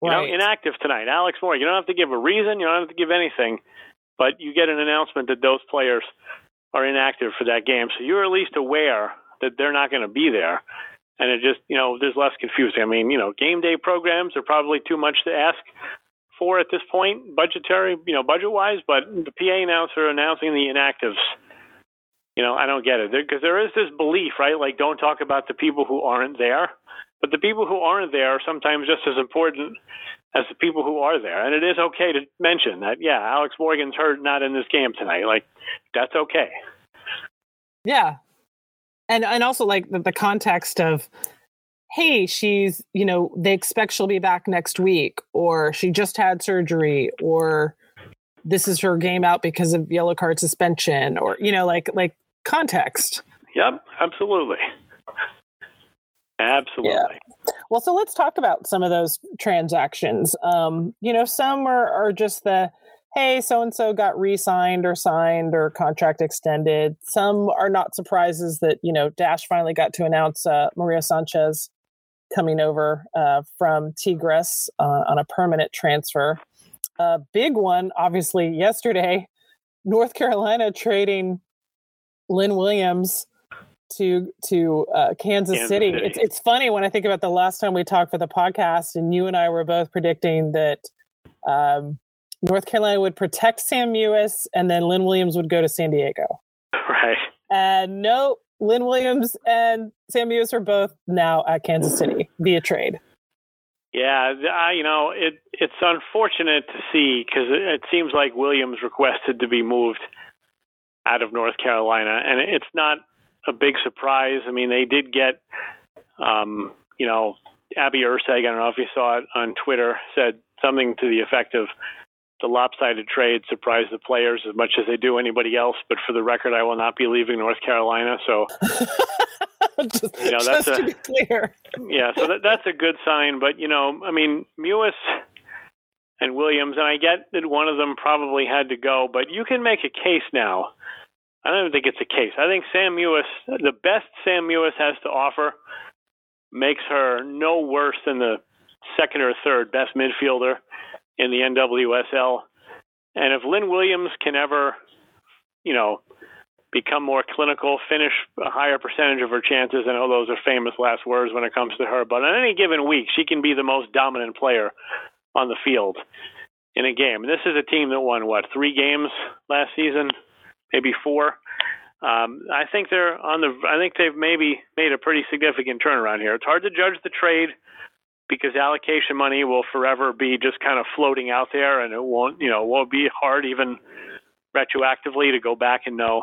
You know, inactive tonight, Alex Morgan. You don't have to give a reason. You don't have to give anything, but you get an announcement that those players are inactive for that game, so you're at least aware that they're not going to be there. And it just, you know, there's less confusing. I mean, you know, game day programs are probably too much to ask for at this point, budgetary, you know, budget wise. But the PA announcer announcing the inactives, you know, I don't get it because there is this belief, right? Like, don't talk about the people who aren't there. But the people who aren't there are sometimes just as important as the people who are there. And it is okay to mention that, yeah, Alex Morgan's hurt, not in this game tonight. Like, that's okay. Yeah. And and also like the, the context of hey, she's, you know, they expect she'll be back next week or she just had surgery or this is her game out because of yellow card suspension or you know like like context. Yep, absolutely. Absolutely. Well, so let's talk about some of those transactions. Um, you know, some are, are just the hey, so and so got re-signed or signed or contract extended. Some are not surprises that you know Dash finally got to announce uh, Maria Sanchez coming over uh, from Tigres uh, on a permanent transfer. A big one, obviously, yesterday, North Carolina trading Lynn Williams to to uh, Kansas, Kansas City. City. It's it's funny when I think about the last time we talked for the podcast, and you and I were both predicting that um, North Carolina would protect Sam Mewis, and then Lynn Williams would go to San Diego. Right. And no, Lynn Williams and Sam Mewis are both now at Kansas City via trade. Yeah, I, you know, it it's unfortunate to see because it, it seems like Williams requested to be moved out of North Carolina, and it's not a big surprise. I mean, they did get, um, you know, Abby Erceg. I don't know if you saw it on Twitter, said something to the effect of. The lopsided trade surprised the players as much as they do anybody else. But for the record, I will not be leaving North Carolina. So just You know, that's a- clear. yeah, so that, that's a good sign. But you know, I mean, Mewis and Williams, and I get that one of them probably had to go, but you can make a case now. I don't think it's a case. I think Sam Mewis, the best Sam Mewis has to offer, makes her no worse than the second or third best midfielder in the NWSL. And if Lynn Williams can ever, you know, become more clinical, finish a higher percentage of her chances. I know those are famous last words when it comes to her, but on any given week, she can be the most dominant player on the field in a game. And this is a team that won what three games last season, maybe four. Um, I think they're on the. I think they've maybe made a pretty significant turnaround here. It's hard to judge the trade because allocation money will forever be just kind of floating out there, and it won't. You know, it won't be hard even retroactively to go back and know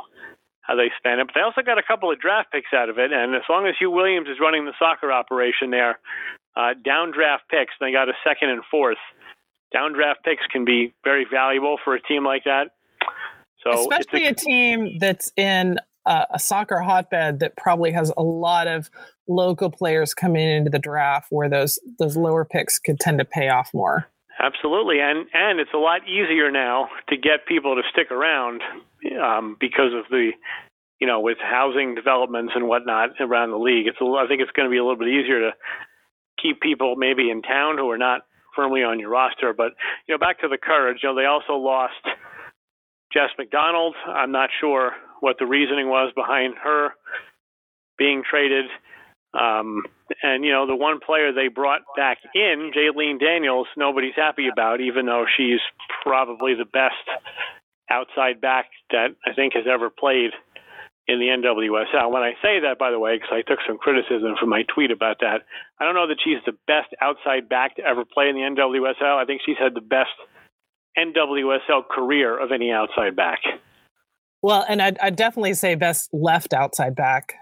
how they spend it. But they also got a couple of draft picks out of it, and as long as Hugh Williams is running the soccer operation there, uh, down draft picks, they got a second and fourth. Down draft picks can be very valuable for a team like that. So especially it's a, team that's in a, a soccer hotbed that probably has a lot of local players coming into the draft where those those lower picks could tend to pay off more. Absolutely, and and it's a lot easier now to get people to stick around um, because of the, you know, with housing developments and whatnot around the league. It's a, I think it's going to be a little bit easier to keep people maybe in town who are not firmly on your roster. But you know, back to the courage. You know, they also lost Jess McDonald. I'm not sure what the reasoning was behind her being traded. Um, and you know, the one player they brought back in, Jaelene Daniels, nobody's happy about, even though she's probably the best outside back that I think has ever played in the NWSL. When I say that, by the way, because I took some criticism from my tweet about that, I don't know that she's the best outside back to ever play in the NWSL. I think she's had the best NWSL career of any outside back. Well, and I'd, I'd definitely say best left outside back.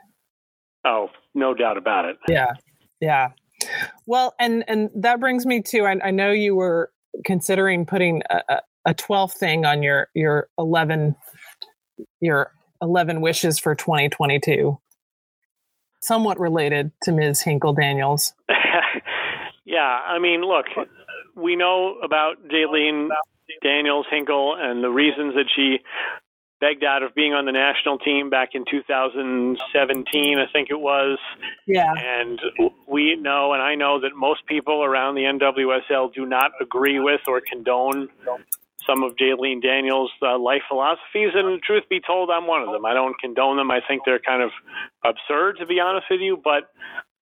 Oh, no doubt about it. Yeah, yeah. Well, and and that brings me to I, I know you were considering putting a, a 12th thing on your your 11 your 11 wishes for 2022 somewhat related to ms hinkle daniels yeah i mean look we know about Jaelene Daniels Hinkle and the reasons that she begged out of being on the national team back in 2017, I think it was. Yeah. And we know, and I know that most people around the NWSL do not agree with or condone some of Jaelene Daniels' uh, life philosophies. And truth be told, I'm one of them. I don't condone them. I think they're kind of absurd, to be honest with you. But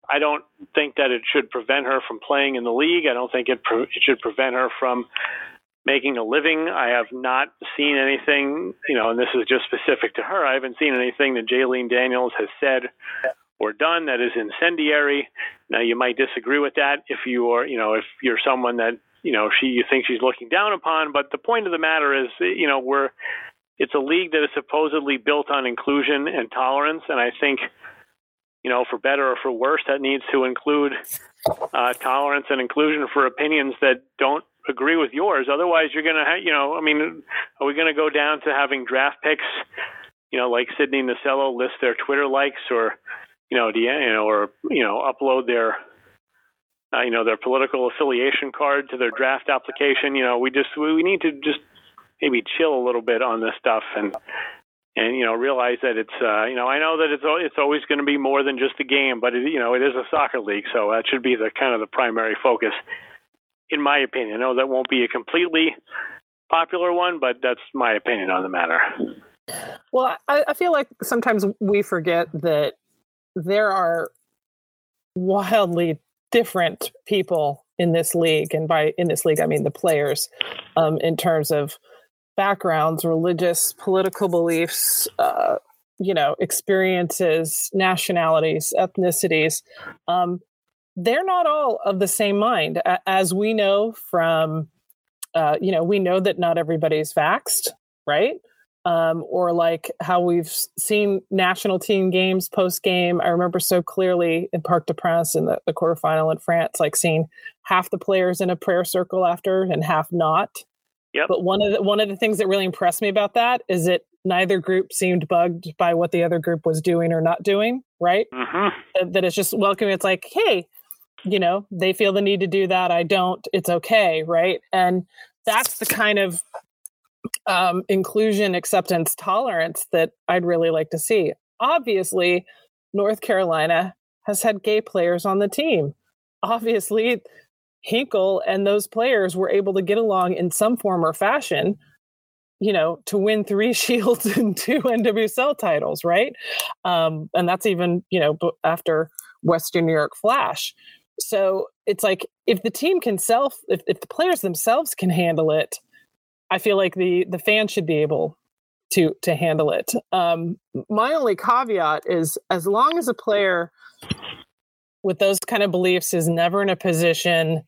I don't think that it should prevent her from playing in the league. I don't think it, pre- it should prevent her from making a living. I have not seen anything, you know, and this is just specific to her. I haven't seen anything that Jaelene Daniels has said or done that is incendiary. Now, you might disagree with that if you are, you know, if you're someone that, you know, she you think she's looking down upon. But the point of the matter is, you know, we're it's a league that is supposedly built on inclusion and tolerance, and I think you know, for better or for worse, that needs to include uh, tolerance and inclusion for opinions that don't agree with yours. Otherwise, you're going to, ha- you know, I mean, are we going to go down to having draft picks, you know, like Sydny Nasello list their Twitter likes, or, you know, you know, or you know, upload their, uh, you know, their political affiliation card to their draft application? You know, we just we need to just maybe chill a little bit on this stuff and and you know realize that it's uh, you know I know that it's it's always going to be more than just a game, but it, you know it is a soccer league, so that should be the kind of the primary focus, in my opinion. I know that won't be a completely popular one, but that's my opinion on the matter. Well, I, I feel like sometimes we forget that there are wildly different people in this league, and by in this league I mean the players, um, in terms of backgrounds, religious, political beliefs, uh, you know, experiences, nationalities, ethnicities. Um, they're not all of the same mind, as we know from, uh, you know, we know that not everybody's vaxxed, right? Um, or like how we've seen national team games post game. I remember so clearly in Parc des Princes in the, the quarterfinal in France, like seeing half the players in a prayer circle after and half not. Yep. But one of the one of the things that really impressed me about that is that neither group seemed bugged by what the other group was doing or not doing. Right. Mm-hmm. That it's just welcoming. It's like, hey, you know, they feel the need to do that. I don't. It's okay. Right. And that's the kind of um, inclusion, acceptance, tolerance that I'd really like to see. Obviously, North Carolina has had gay players on the team. Obviously, Hinkle and those players were able to get along in some form or fashion, you know, to win three Shields and two NWSL titles, right? Um, and that's even, you know, after Western New York Flash. So it's like if the team can self, if, if the players themselves can handle it, I feel like the the fans should be able to to handle it. Um, my only caveat is as long as a player with those kind of beliefs is never in a position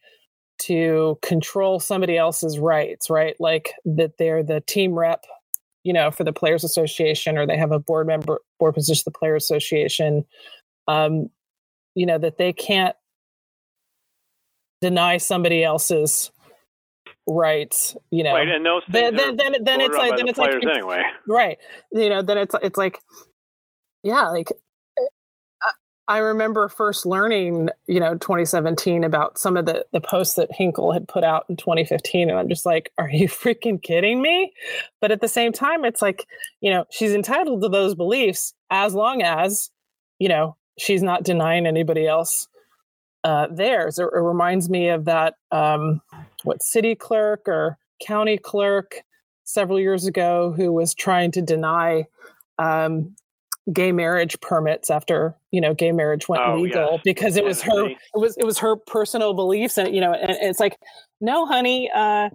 to control somebody else's rights, right? Like that they're the team rep, you know, for the Players Association, or they have a board member board position, the player Association. Um, you know that they can't deny somebody else's rights. You know, right? And those then then, then, then it's like then it's like anyway, right? You know, then it's it's like yeah, like uh, I remember first learning, you know, 2017 about some of the the posts that Hinkle had put out in 2015, and I'm just like, are you freaking kidding me? But at the same time, it's like, you know, she's entitled to those beliefs as long as, you know, she's not denying anybody else uh, theirs. It, it reminds me of that, um, what city clerk or county clerk several years ago who was trying to deny um, gay marriage permits after you know gay marriage went oh, legal yes. because it was her it was it was her personal beliefs and you know and, it's like no honey uh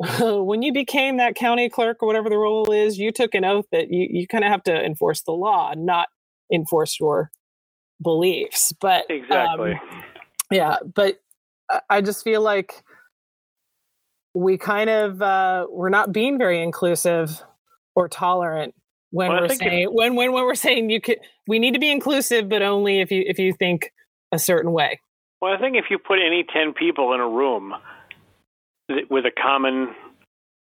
when you became that county clerk or whatever the role is you took an oath that you you kind of have to enforce the law not enforce your beliefs but exactly um, yeah but i just feel like we kind of uh we're not being very inclusive or tolerant when well, we're saying if, when, when when we're saying you could we need to be inclusive but only if you if you think a certain way. Well i think if you put any 10 people in a room with a common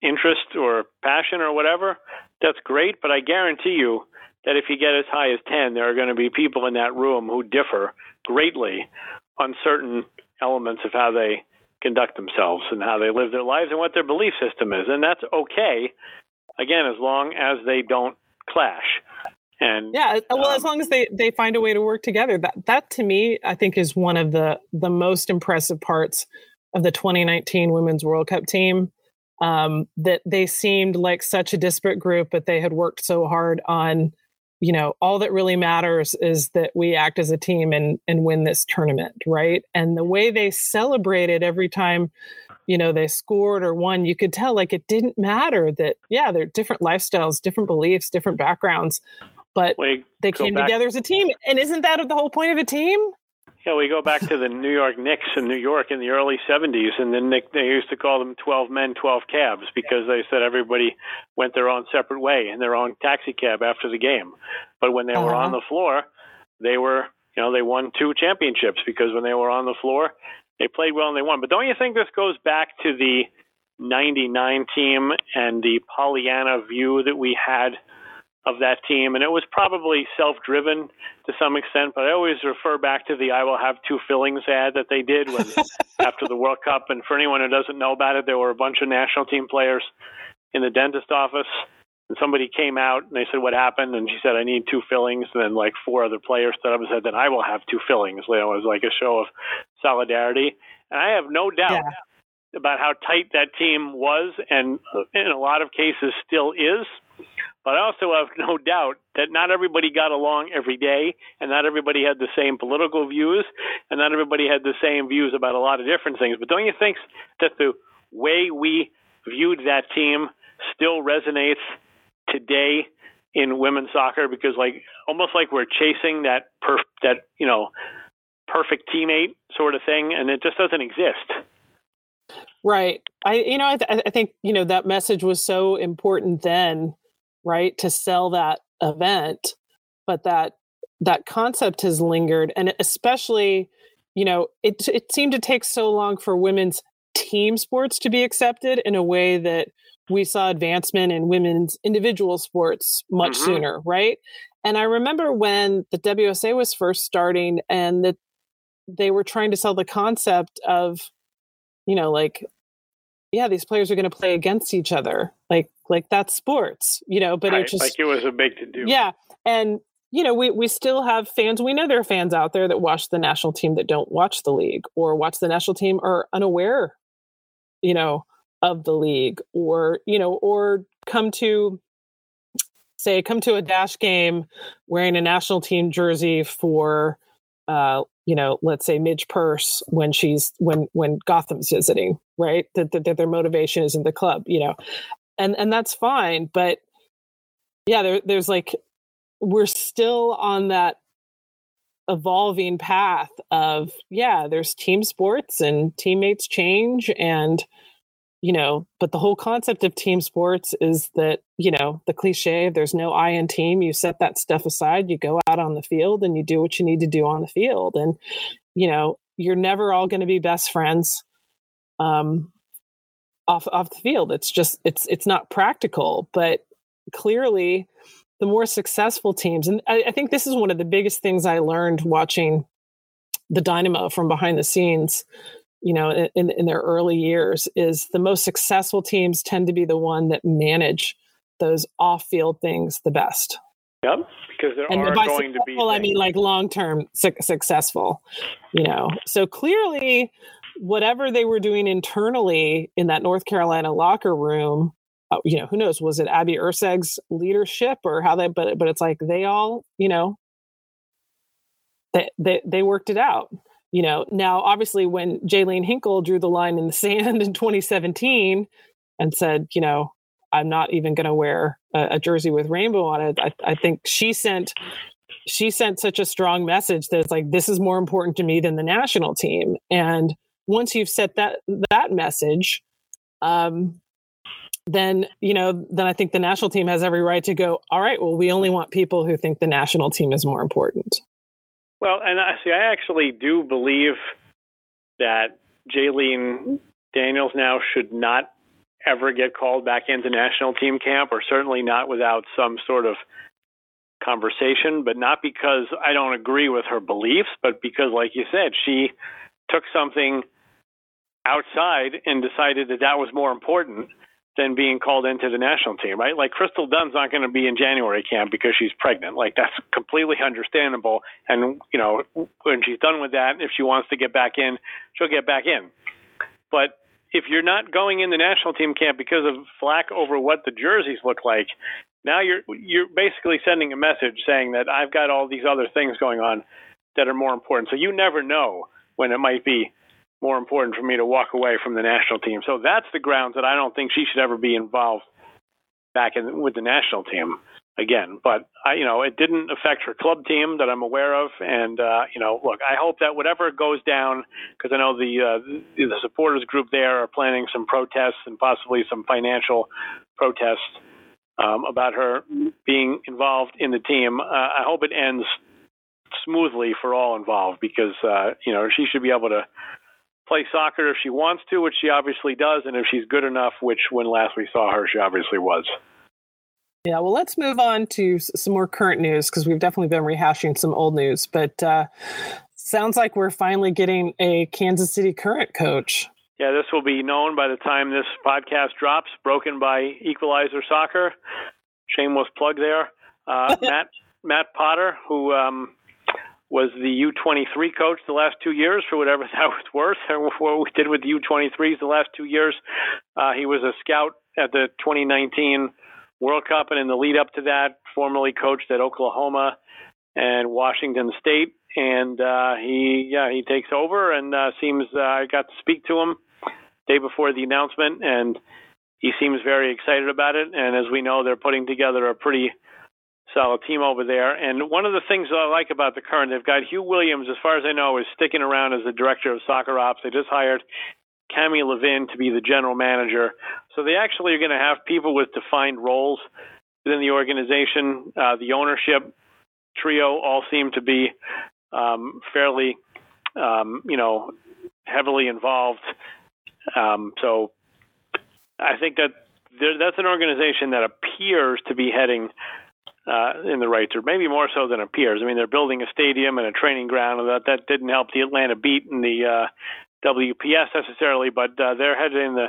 interest or passion or whatever that's great but i guarantee you that if you get as high as 10 there are going to be people in that room who differ greatly on certain elements of how they conduct themselves and how they live their lives and what their belief system is. And that's okay, again, as long as they don't clash. And yeah, well, um, as long as they they find a way to work together, that that to me, I think, is one of the the most impressive parts of the 2019 Women's World Cup team. Um, that they seemed like such a disparate group, but they had worked so hard on you know all that really matters is that we act as a team and and win this tournament right and the way they celebrated every time you know they scored or won you could tell like it didn't matter that yeah they're different lifestyles different beliefs different backgrounds but they came back. together as a team and isn't that the whole point of a team yeah, we go back to the New York Knicks in New York in the early 70s, and then they used to call them 12 men, 12 cabs because they said everybody went their own separate way in their own taxi cab after the game. But when they uh-huh. were on uh-huh. the floor, they were, you know, they won two championships because when they were on the floor, they played well and they won. But don't you think this goes back to the 99 team and the Pollyanna view that we had – of that team, and it was probably self-driven to some extent. But I always refer back to the "I will have two fillings" ad that they did when after the World Cup. And for anyone who doesn't know about it, there were a bunch of national team players in the dentist office, and somebody came out and they said, "What happened?" And she said, "I need two fillings." And then like four other players stood up and said, "Then I will have two fillings." You know, it was like a show of solidarity, and I have no doubt. Yeah. About how tight that team was, and uh, in a lot of cases still is but I also have no doubt that not everybody got along every day, and not everybody had the same political views, and not everybody had the same views about a lot of different things. But don't you think that the way we viewed that team still resonates today in women's soccer? Because like almost like we're chasing that perf- that you know perfect teammate sort of thing, and it just doesn't exist. Right. I you know I, th- I think you know that message was so important then right to sell that event but that that concept has lingered and especially you know it it seemed to take so long for women's team sports to be accepted in a way that we saw advancement in women's individual sports much mm-hmm. sooner right and i remember when the wsa was first starting and that they were trying to sell the concept of you know like yeah these players are going to play against each other like like that's sports you know but right. it just like it was a big to do yeah and you know we we still have fans we know there are fans out there that watch the national team that don't watch the league or watch the national team are unaware you know of the league or you know or come to say come to a dash game wearing a national team jersey for uh, you know, let's say Midge Purce when she's when when Gotham's visiting, right? That, that, that their motivation is in the club, you know, and and that's fine. But yeah, there, there's like we're still on that evolving path of yeah, there's team sports and teammates change and you know, but the whole concept of team sports is that, you know, the cliche, there's no I in team, you set that stuff aside, you go out on the field and you do what you need to do on the field. And, you know, you're never all going to be best friends um, off off the field. It's just it's it's not practical. But clearly, the more successful teams, and I, I think this is one of the biggest things I learned watching the Dynamo from behind the scenes you know in, in their early years is the most successful teams tend to be the one that manage those off-field things the best yep because there and are going to be Well, i mean like long-term su- successful you know so clearly whatever they were doing internally in that north carolina locker room uh, you know who knows was it abby Erceg's leadership or how they but but it's like they all you know they, they they worked it out you know, now obviously when Jaelene Hinkle drew the line in the sand in 2017 and said, you know, I'm not even going to wear a, a, jersey with rainbow on it. I, I think she sent she sent such a strong message that it's like this is more important to me than the national team. And once you've set that that message, um, then you know then I think the national team has every right to go. All right, well, we only want people who think the national team is more important. Well, and I see. I actually do believe that Jaelene Daniels now should not ever get called back into national team camp, or certainly not without some sort of conversation. But not because I don't agree with her beliefs, but because, like you said, she took something outside and decided that that was more important than being called into the national team, right? Like Crystal Dunn's not going to be in January camp because she's pregnant. Like that's completely understandable. And you know, when she's done with that, if she wants to get back in, she'll get back in. But if you're not going in the national team camp because of flack over what the jerseys look like, now you're you're basically sending a message saying that I've got all these other things going on that are more important. So you never know when it might be more important for me to walk away from the national team. So that's the grounds that I don't think she should ever be involved back in with the national team again. But I, you know, it didn't affect her club team that I'm aware of. And uh, you know, look, I hope that whatever goes down, because I know the uh, the supporters group there are planning some protests and possibly some financial protests um, about her being involved in the team. Uh, I hope it ends smoothly for all involved because uh, you know she should be able to play soccer if she wants to, which she obviously does, and if she's good enough, which when last we saw her, she obviously was. Yeah, well, let's move on to some more current news because we've definitely been rehashing some old news. But uh, sounds like we're finally getting a Kansas City Current coach. Yeah, this will be known by the time this podcast drops. Broken by Equalizer Soccer. Shameless plug there. Uh, Matt Matt Potter, who um, was the U23 coach the last two years, for whatever that was worth, or what we did with the U23s the last two years. Uh, he was a scout at the 2019 World Cup, and in the lead up to that, formerly coached at Oklahoma and Washington State. And uh, he, yeah, he takes over, and uh, seems uh, I got to speak to him day before the announcement, and he seems very excited about it. And as we know, they're putting together a pretty solid team over there. And one of the things that I like about the current, they've got Hugh Williams, as far as I know, is sticking around as the director of soccer ops. They just hired Cami Levin to be the general manager. So they actually are going to have people with defined roles within the organization. Uh, the ownership trio all seem to be um, fairly, um, you know, heavily involved. Um, so I think that that's an organization that appears to be heading uh, in the right or maybe more so than appears. I mean, they're building a stadium and a training ground, and that that didn't help the Atlanta beat in the uh, WPS necessarily, but uh, they're headed in the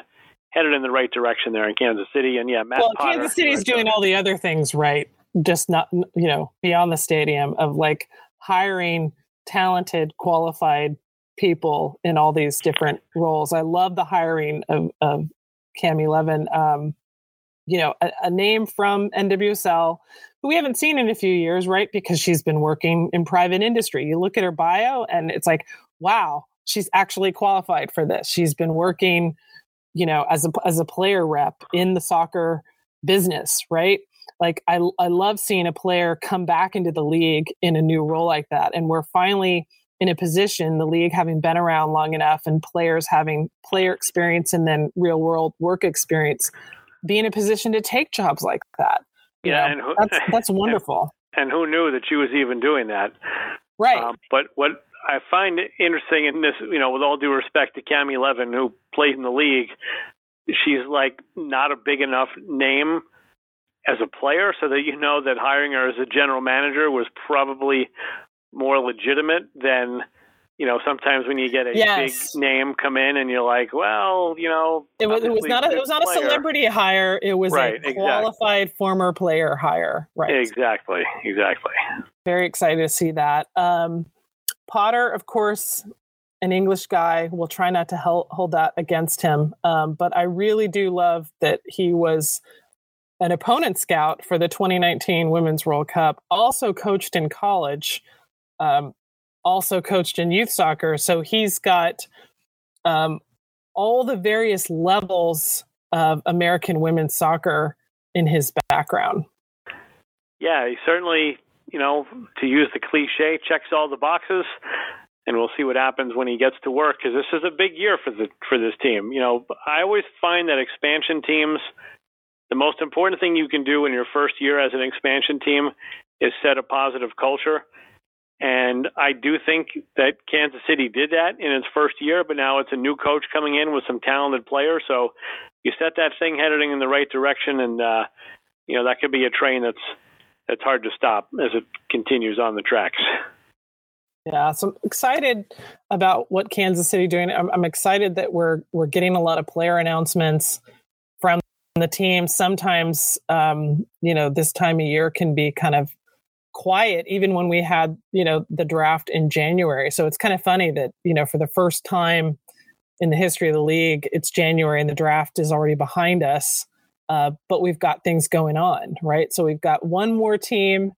headed in the right direction there in Kansas City. And yeah, Matt well, Potter, Kansas City's doing all the other things right, just not you know beyond the stadium of like hiring talented, qualified people in all these different roles. I love the hiring of of Cami Levin. Um, you know, a, a, name from NWSL we haven't seen in a few years, right? Because she's been working in private industry. You look at her bio and it's like, wow, she's actually qualified for this. She's been working, you know, as a as a player rep in the soccer business, right? Like I I love seeing a player come back into the league in a new role like that. And we're finally in a position, the league having been around long enough and players having player experience and then real world work experience be in a position to take jobs like that. Yeah, know, who, that's that's wonderful. And, and, who knew that she was even doing that? Right. Um, but what I find interesting in this, you know, with all due respect to Cami Levin, who played in the league, she's like not a big enough name as a player, so that you know that hiring her as a general manager was probably more legitimate than you know, sometimes when you get a yes. big name come in and you're like, well, you know, it was, it was not a, it was not player. a celebrity hire. It was right, a qualified exactly. former player hire. Right. Exactly. Exactly. Very excited to see that. Um, Potter, of course, an English guy. We'll try not to hold, hold that against him. Um, but I really do love that he was an opponent scout for the 2019 Women's World Cup, also coached in college. Um, also coached in youth soccer. So he's got um, all the various levels of American women's soccer in his background. Yeah, he certainly, you know, to use the cliche, checks all the boxes. And we'll see what happens when he gets to work because this is a big year for the for this team. You know, I always find that expansion teams, the most important thing you can do in your first year as an expansion team is set a positive culture and I do think that Kansas City did that in its first year, but now it's a new coach coming in with some talented players. So you set that thing heading in the right direction, and uh, you know that could be a train that's that's hard to stop as it continues on the tracks. Yeah, so I'm excited about what Kansas City doing. I'm, I'm excited that we're we're getting a lot of player announcements from the team. Sometimes, um, you know, this time of year can be kind of quiet, even when we had you know the draft in January. So it's kind of funny that you know for the first time in the history of the league, it's January and the draft is already behind us. Uh, but we've got things going on, right? So we've got one more team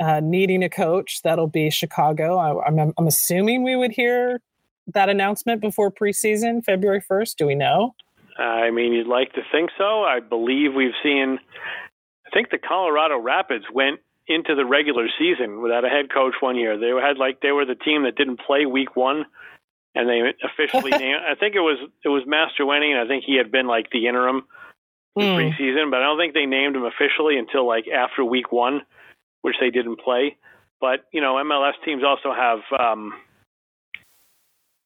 uh, needing a coach. That'll be Chicago. I, I'm, I'm assuming we would hear that announcement before preseason, February 1st. Do we know? I mean, you'd like to think so. I believe we've seen, I think the Colorado Rapids went into the regular season without a head coach one year. They had like, they were the team that didn't play week one. And they officially named, I think it was, it was Mastroeni, and I think he had been like the interim in mm. preseason, but I don't think they named him officially until like after week one which they didn't play. But you know, MLS teams also have um,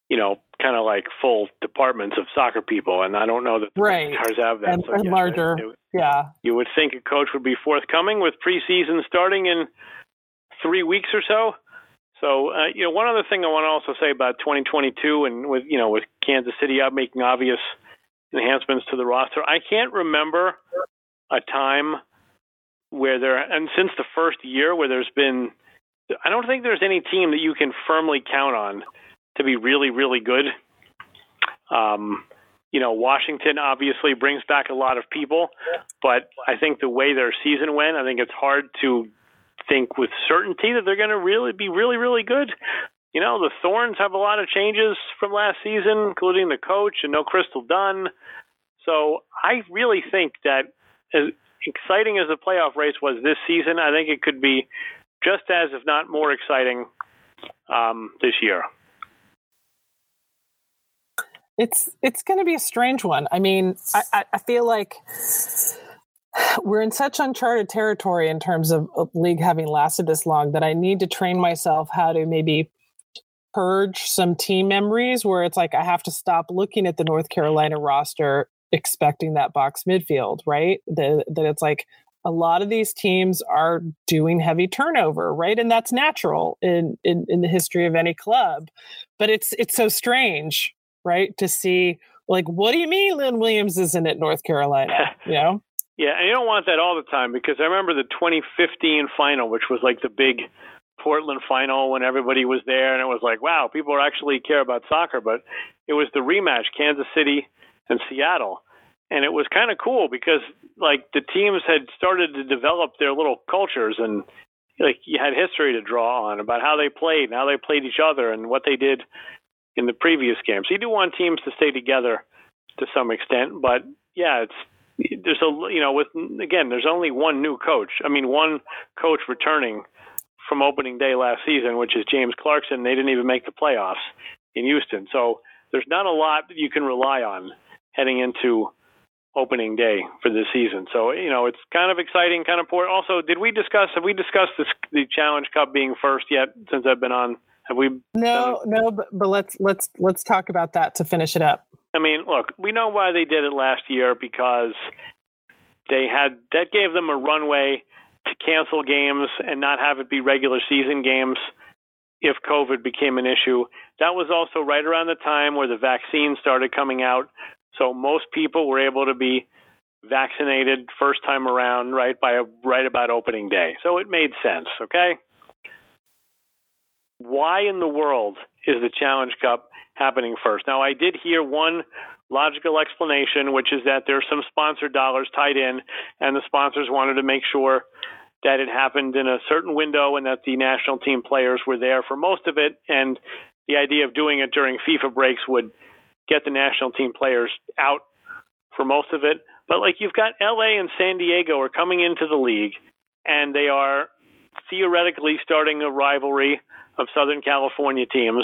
you know kind of like full departments of soccer people, and I don't know that the right. Stars have that. And, so, and yeah, larger, it, yeah. You would think a coach would be forthcoming with preseason starting in three weeks or so. So, uh, you know, one other thing I want to also say about 2022 and with, you know, with Kansas City out making obvious enhancements to the roster, I can't remember a time where there and since the first year where there's been I don't think there's any team that you can firmly count on to be really really good. Um, you know, Washington obviously brings back a lot of people, but I think the way their season went, I think it's hard to think with certainty that they're going to really be really really good. You know, the Thorns have a lot of changes from last season, including the coach and no Crystal Dunn. So I really think that as exciting as the playoff race was this season, I think it could be just as, if not more exciting, um, this year. It's it's going to be a strange one. I mean, I, I feel like we're in such uncharted territory in terms of, league having lasted this long that I need to train myself how to maybe purge some team memories where it's like I have to stop looking at the North Carolina roster expecting that box midfield, right? That, that it's like a lot of these teams are doing heavy turnover, right? And that's natural in, in, in the history of any club. But it's it's so strange, right? To see like, what do you mean Lynn Williams isn't at North Carolina? You know? yeah, and you don't want that all the time because I remember the 2015 final, which was like the big Portland final when everybody was there, and it was like, wow, people actually care about soccer. But it was the rematch, Kansas City and Seattle. And it was kind of cool because like the teams had started to develop their little cultures and like you had history to draw on about how they played and how they played each other and what they did in the previous games. So you do want teams to stay together to some extent, but yeah, it's there's a you know with again there's only one new coach. I mean one coach returning from opening day last season, which is James Clarkson. They didn't even make the playoffs in Houston, so there's not a lot that you can rely on heading into opening day for this season. So you know it's kind of exciting, kind of poor. Also, did we discuss? Have we discussed this, the Challenge Cup being first yet? Since I've been on, have we? No, no. But, but let's let's let's talk about that to finish it up. I mean, look, we know why they did it last year because they had that gave them a runway to cancel games and not have it be regular season games if COVID became an issue. That was also right around the time where the vaccine started coming out. So most people were able to be vaccinated first time around, right by a, right about opening day. So it made sense. Okay. Why in the world is the Challenge Cup happening first? Now I did hear one logical explanation, which is that there's some sponsor dollars tied in, and the sponsors wanted to make sure that it happened in a certain window and that the national team players were there for most of it. And the idea of doing it during FIFA breaks would get the national team players out for most of it. But like you've got LA and San Diego are coming into the league and they are theoretically starting a rivalry of Southern California teams.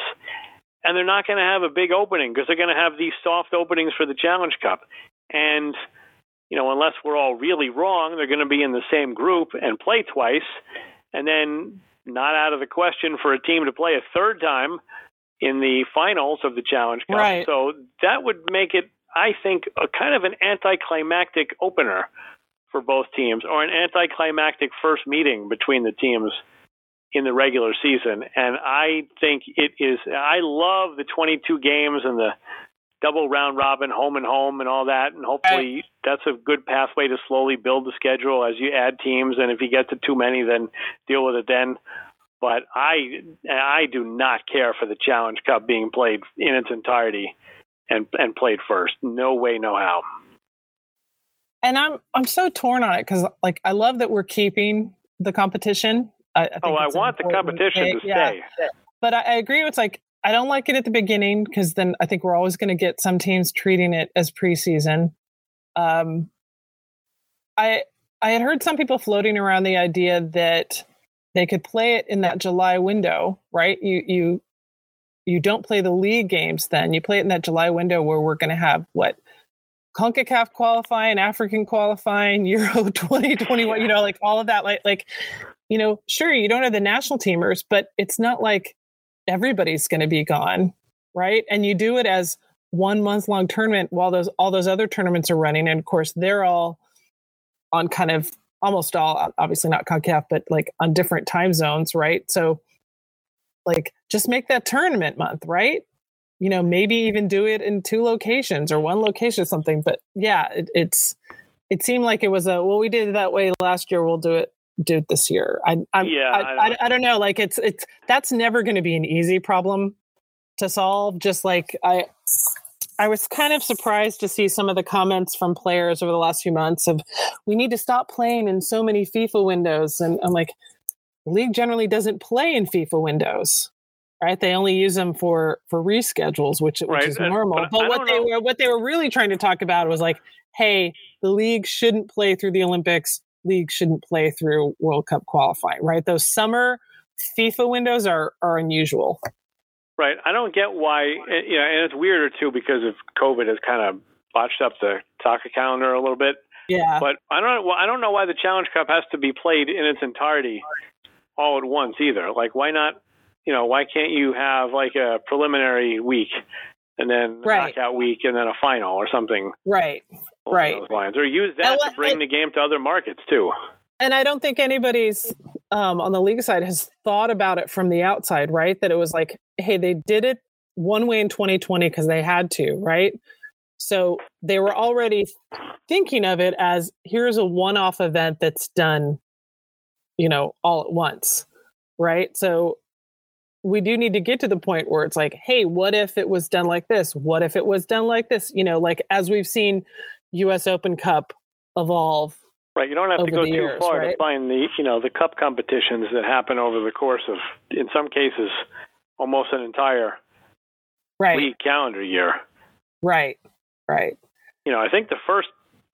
And they're not going to have a big opening because they're going to have these soft openings for the Challenge Cup. And, you know, unless we're all really wrong, they're going to be in the same group and play twice. And then not out of the question for a team to play a third time in the finals of the Challenge Cup. Right. So that would make it, I think, a kind of an anticlimactic opener for both teams, or an anticlimactic first meeting between the teams in the regular season. And I think it is, I love the 22 games and the double round robin, home and home, and all that. And hopefully that's a good pathway to slowly build the schedule as you add teams. And if you get to too many, then deal with it then. But I, I do not care for the Challenge Cup being played in its entirety and and played first. No way, no how. And I'm I'm so torn on it because like I love that we're keeping the competition. I, I oh, I want the competition to stay. yeah. But I, I agree. It's like I don't like it at the beginning because then I think we're always going to get some teams treating it as preseason. Um, I I had heard some people floating around the idea that they could play it in that July window, right? You you you don't play the league games then. You play it in that July window where we're going to have what CONCACAF qualifying, African qualifying, Euro 2021, you know, like all of that. Like, like, you know, sure, you don't have the national teamers, but it's not like everybody's going to be gone, right? And you do it as one month long tournament while those all those other tournaments are running. And of course, they're all on kind of almost all, obviously not CONCACAF, but like on different time zones, right? So, like, just make that tournament month, right? you know maybe even do it in two locations or one location or something but yeah it, it's it seemed like it was a well we did it that way last year we'll do it do it this year i I'm, yeah I, I, I, I don't know like it's it's that's never going to be an easy problem to solve just like i I was kind of surprised to see some of the comments from players over the last few months of we need to stop playing in so many FIFA windows. And I'm like, the league generally doesn't play in FIFA windows right? They only use them for for reschedules, which, which right. is normal. but, but what they know. were what they were really trying to talk about was like, hey, the league shouldn't play through the Olympics. League shouldn't play through World Cup qualifying, right? Those summer FIFA windows are are unusual. Right. I don't get why. You know, and it's weirder too because of COVID has kind of botched up the soccer calendar a little bit. Yeah. But I don't. Well, I don't know why the Challenge Cup has to be played in its entirety all at once either. Like, why not you know, why can't you have like a preliminary week and then right. knockout week and then a final or something? Right. Right. Those lines. Or use that and, to bring and, the game to other markets too. And I don't think anybody's um, on the league side has thought about it from the outside, right? That it was like, hey, they did it one way in 2020 because they had to, right? So they were already thinking of it as here's a one off event that's done, you know, all at once, right? So we do need to get to the point where it's like, hey, what if it was done like this? What if it was done like this? You know, like as we've seen US Open Cup evolve. Right. You don't have to go too years, far right? to find the, you know, the cup competitions that happen over the course of, in some cases, almost an entire right. league calendar year. Right. Right. You know, I think the first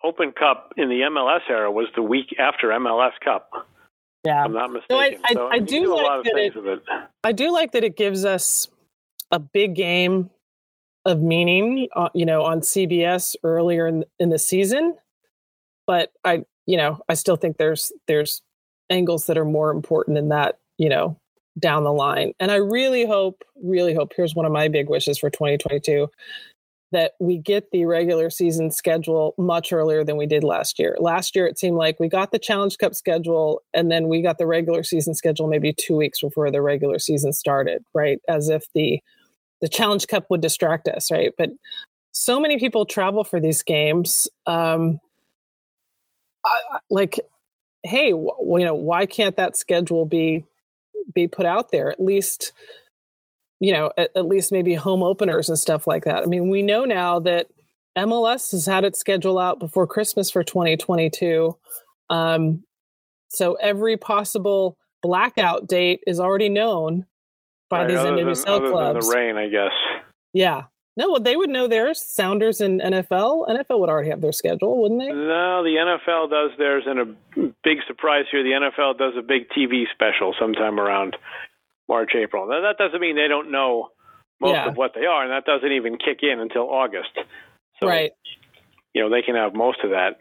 Open Cup in the MLS era was the week after MLS Cup. Yeah, I'm not mistaken. So I, I, so I do, do like that it, it. I do like that it gives us a big game of meaning, uh, you know, on CBS earlier in in the season. But I, you know, I still think there's there's angles that are more important than that, you know, down the line. And I really hope, really hope. Here's one of my big wishes for 2022 that we get the regular season schedule much earlier than we did last year. Last year, it seemed like we got the Challenge Cup schedule and then we got the regular season schedule maybe two weeks before the regular season started, right? As if the the Challenge Cup would distract us, right? But so many people travel for these games. Um, I, like, hey, w- you know, why can't that schedule be be put out there? At least you know, at, at, least maybe home openers and stuff like that. I mean, we know now that MLS has had its schedule out before Christmas for 2022. Um, so every possible blackout date is already known by right, these individual clubs. the rain, I guess. Yeah. No, well, they would know theirs. Sounders and NFL. NFL would already have their schedule, wouldn't they? No, the NFL does theirs, and a big surprise here, the NFL does a big TV special sometime around March, April. Now, that doesn't mean they don't know most yeah. of what they are, and that doesn't even kick in until August. So, right. You know, they can have most of that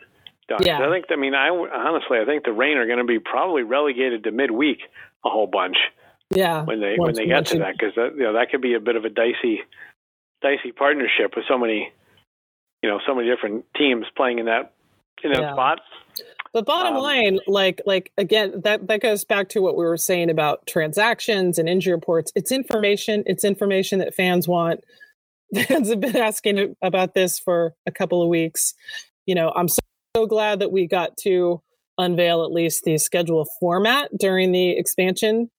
done. Yeah. I think. I mean, I honestly, I think the Rain are going to be probably relegated to midweek a whole bunch. Yeah. When they when they get to that, because that you know that could be a bit of a dicey, dicey partnership with so many, you know, so many different teams playing in that in that yeah. spot. But bottom um, line, like like again, that that goes back to what we were saying about transactions and injury reports. It's information. It's information that fans want. Fans have been asking about this for a couple of weeks. You know, I'm so, so glad that we got to unveil at least the schedule format during the expansion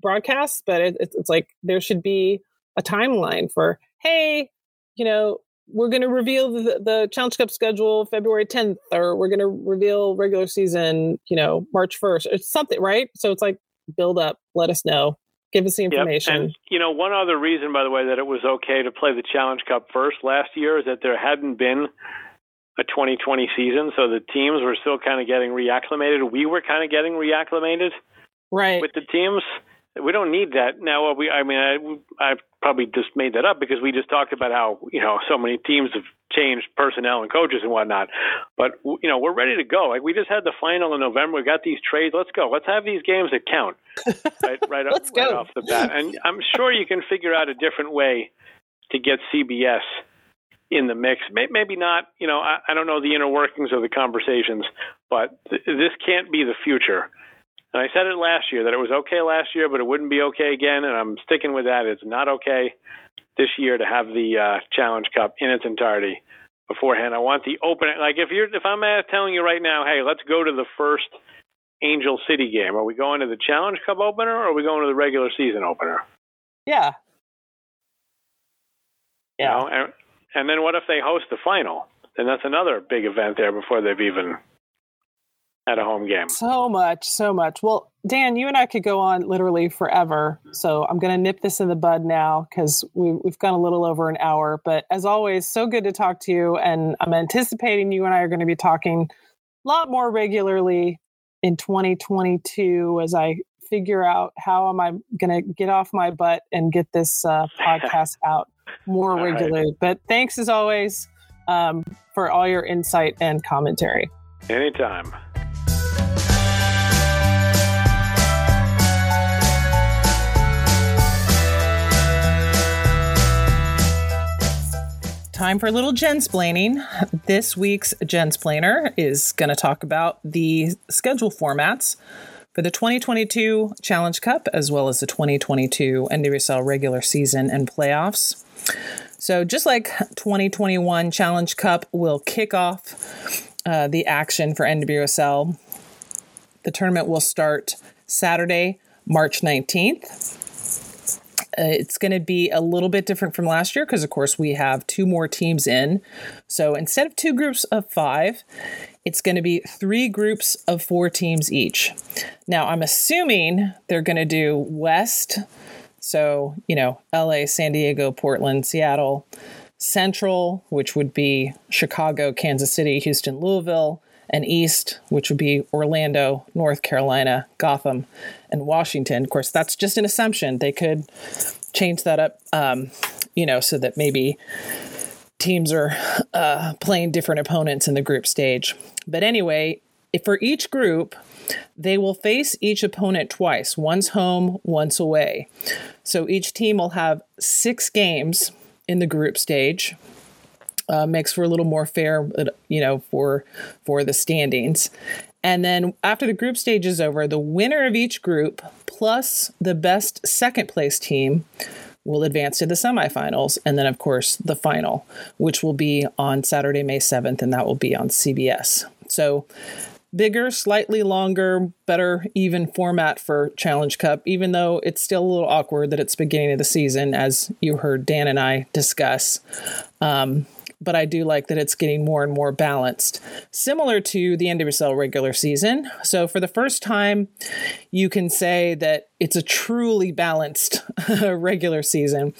broadcast. But it, it's like there should be a timeline for hey, you know, we're going to reveal the, the Challenge Cup schedule February 10th, or we're going to reveal regular season, you know, March 1st. It's something, right? So it's like build up, let us know, give us the information. Yep. And, you know, one other reason, by the way, that it was okay to play the Challenge Cup first last year is that there hadn't been a 2020 season, so the teams were still kind of getting reacclimated. We were kind of getting reacclimated, right, with the teams. We don't need that now. We, I mean, I, I probably just made that up because we just talked about how you know so many teams have changed personnel and coaches and whatnot. But you know, we're ready to go. Like we just had the final in November. We got these trades. Let's go. Let's have these games that count. Right, right, Let's off, go. right off the bat. And I'm sure you can figure out a different way to get CBS in the mix. Maybe not. You know, I, I don't know the inner workings of the conversations, but th- this can't be the future and I said it last year that it was okay last year, but it wouldn't be okay again. And I'm sticking with that. It's not okay this year to have the uh, Challenge Cup in its entirety beforehand. I want the open. Like if you're, if I'm telling you right now, hey, let's go to the first Angel City game. Are we going to the Challenge Cup opener or are we going to the regular season opener? Yeah. Yeah. You know, and, and then what if they host the final? Then that's another big event there before they've even at a home game. So much, so much. Well, Dan, you and I could go on literally forever. So I'm going to nip this in the bud now because we, we've gone a little over an hour. But as always, so good to talk to you. And I'm anticipating you and I are going to be talking a lot more regularly in 2022 as I figure out how am I going to get off my butt and get this uh, podcast out more regularly. Right. But thanks as always um, for all your insight and commentary. Anytime. Time for a little Jensplaining. This week's Jensplainer is going to talk about the schedule formats for the 2022 Challenge Cup as well as the 2022 NWSL regular season and playoffs. So, just like 2021 Challenge Cup will kick off uh, the action for NWSL, the tournament will start Saturday, March 19th uh, it's going to be a little bit different from last year because, of course, we have two more teams in. So instead of two groups of five, it's going to be three groups of four teams each. Now, I'm assuming they're going to do West. So, you know, LA, San Diego, Portland, Seattle, Central, which would be Chicago, Kansas City, Houston, Louisville, and East, which would be Orlando, North Carolina, Gotham, and Washington. Of course, that's just an assumption. They could change that up, um, you know, so that maybe teams are uh, playing different opponents in the group stage. But anyway, for each group, they will face each opponent twice once home, once away. So each team will have six games in the group stage uh, makes for a little more fair, uh, you know, for for the standings. And then after the group stage is over, the winner of each group plus the best second place team will advance to the semifinals. And then, of course, the final, which will be on Saturday, May 7th, and that will be on CBS. So, bigger, slightly longer, better even format for Challenge Cup, even though it's still a little awkward that it's beginning of the season, as you heard Dan and I discuss. Um, but I do like that it's getting more and more balanced, similar to the end of NWSL regular season. So for the first time, you can say that it's a truly balanced regular season.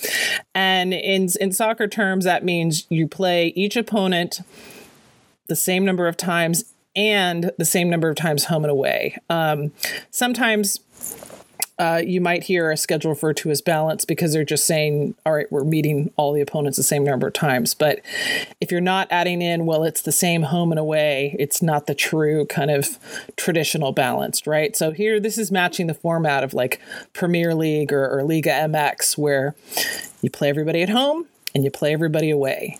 And in in soccer terms, that means you play each opponent the same number of times and the same number of times home and away. Um, sometimes uh, you might hear a schedule referred to as balance because they're just saying, all right, we're meeting all the opponents the same number of times. But if you're not adding in, well, it's the same home and away, it's not the true kind of traditional balanced, right? So here, this is matching the format of like Premier League or, or Liga MX, where you play everybody at home and you play everybody away.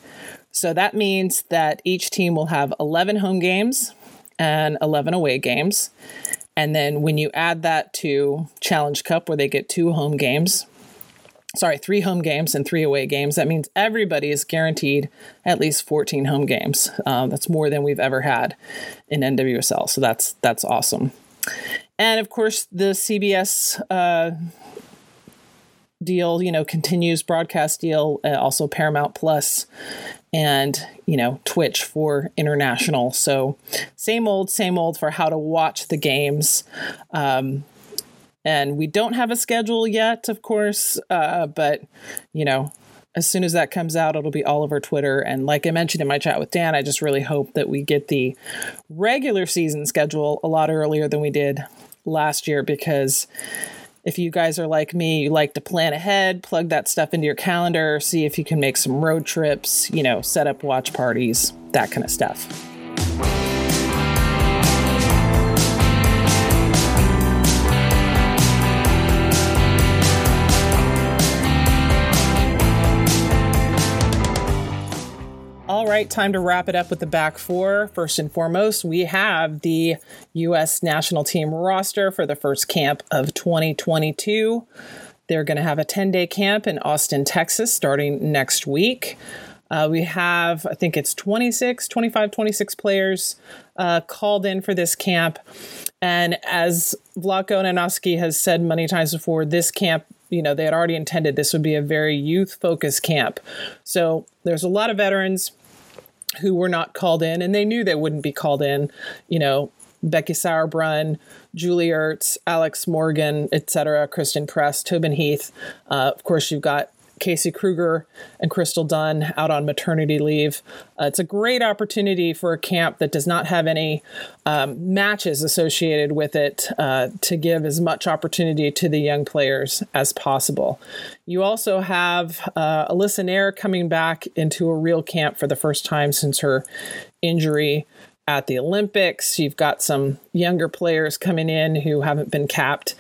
So that means that each team will have 11 home games and 11 away games. And then when you add that to Challenge Cup, where they get two home games, sorry, three home games and three away games, that means everybody is guaranteed at least 14 home games. Uh, that's more than we've ever had in NWSL. So that's that's awesome. And of course, the CBS uh, deal, you know, continues broadcast deal, uh, also Paramount Plus and, you know, Twitch for international. So same old, same old for how to watch the games. Um, and we don't have a schedule yet, of course, uh, but, you know, as soon as that comes out, it'll be all over Twitter. And like I mentioned in my chat with Dan, I just really hope that we get the regular season schedule a lot earlier than we did last year because if you guys are like me, you like to plan ahead, plug that stuff into your calendar, see if you can make some road trips, you know, set up watch parties, that kind of stuff. Right, time to wrap it up with the back four. First and foremost, we have the U.S. national team roster for the first camp of 2022. They're going to have a 10 day camp in Austin, Texas, starting next week. Uh, we have, I think it's 26, 25, 26 players uh, called in for this camp. And as Vlatko Andonovski has said many times before, this camp you know, they had already intended this would be a very youth focused camp. So there's a lot of veterans who were not called in, and they knew they wouldn't be called in. You know, Becky Sauerbrunn, Julie Ertz, Alex Morgan, etc., Christen Press, Tobin Heath. Uh, of course, you've got Casey Krueger and Crystal Dunn out on maternity leave. Uh, it's a great opportunity for a camp that does not have any um, matches associated with it uh, to give as much opportunity to the young players as possible. You also have uh, Alyssa Naeher coming back into a real camp for the first time since her injury at the Olympics. You've got some younger players coming in who haven't been capped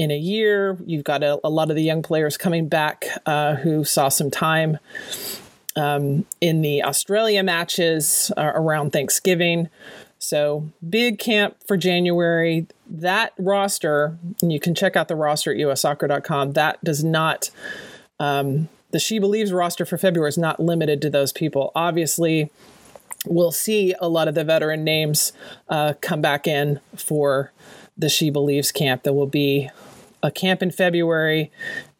in a year. You've got a, a lot of the young players coming back uh, who saw some time um, in the Australia matches uh, around Thanksgiving. So, big camp for January. That roster, and you can check out the roster at ussoccer.com, that does not, um, the She Believes roster for February is not limited to those people. Obviously, we'll see a lot of the veteran names uh, come back in for the She Believes camp. There will be a camp in February,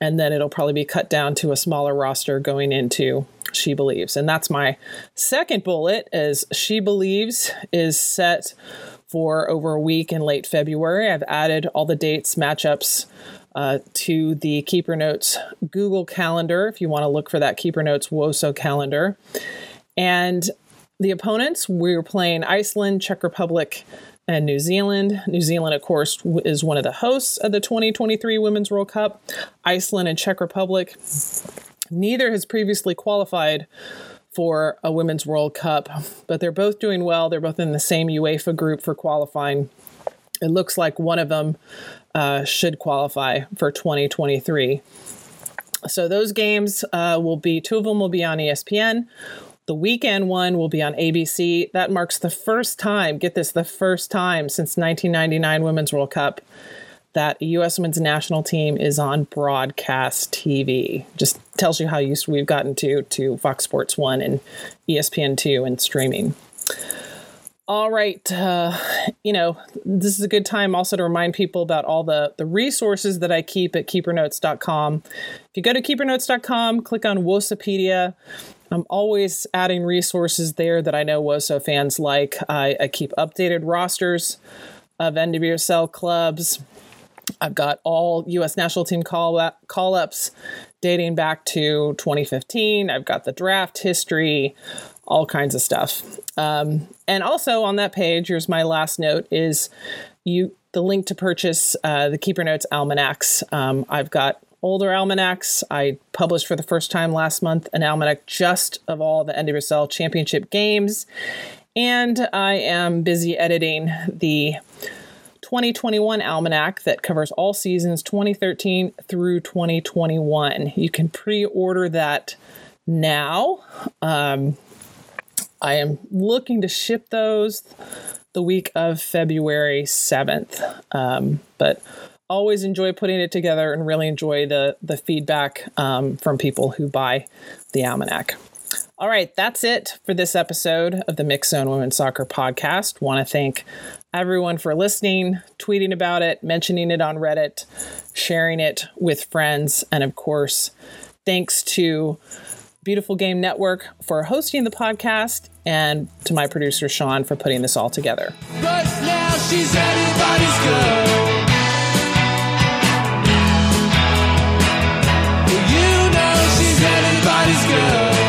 and then it'll probably be cut down to a smaller roster going into She Believes. And that's my second bullet as She Believes is set for over a week in late February. I've added all the dates, matchups uh, to the Keeper Notes Google Calendar if you want to look for that Keeper Notes WOSO calendar. And the opponents, we're playing Iceland, Czech Republic, and New Zealand. New Zealand, of course, is one of the hosts of the 2023 Women's World Cup. Iceland and Czech Republic, neither has previously qualified for a Women's World Cup, but they're both doing well. They're both in the same UEFA group for qualifying. It looks like one of them uh, should qualify for 2023. So those games uh, will be two of them will be on ESPN. The weekend one will be on ABC. That marks the first time, get this, the first time since 1999 Women's World Cup that U.S. women's national team is on broadcast TV. Just tells you how used we've gotten to to Fox Sports One and ESPN Two and streaming. All right, uh, you know this is a good time also to remind people about all the the resources that I keep at KeeperNotes.com. If you go to KeeperNotes.com, click on Wosopedia. I'm always adding resources there that I know WOSO fans like. I, I keep updated rosters of NWSL clubs. I've got all U.S. national team call call ups dating back to 2015. I've got the draft history, all kinds of stuff. Um, and also on that page, here's my last note: is you the link to purchase uh, the Keeper Notes almanacs. Um, I've got older almanacs. I published for the first time last month an almanac just of all the NWSL championship games. And I am busy editing the 2021 almanac that covers all seasons 2013 through 2021. You can pre order that now. Um, I am looking to ship those the week of February 7th. Um, but always enjoy putting it together and really enjoy the, the feedback um, from people who buy the almanac. All right, that's it for this episode of the Mixxed Zone Women's Soccer Podcast. Want to thank everyone for listening, tweeting about it, mentioning it on Reddit, sharing it with friends, and of course, thanks to Beautiful Game Network for hosting the podcast and to my producer Sean for putting this all together. It's good.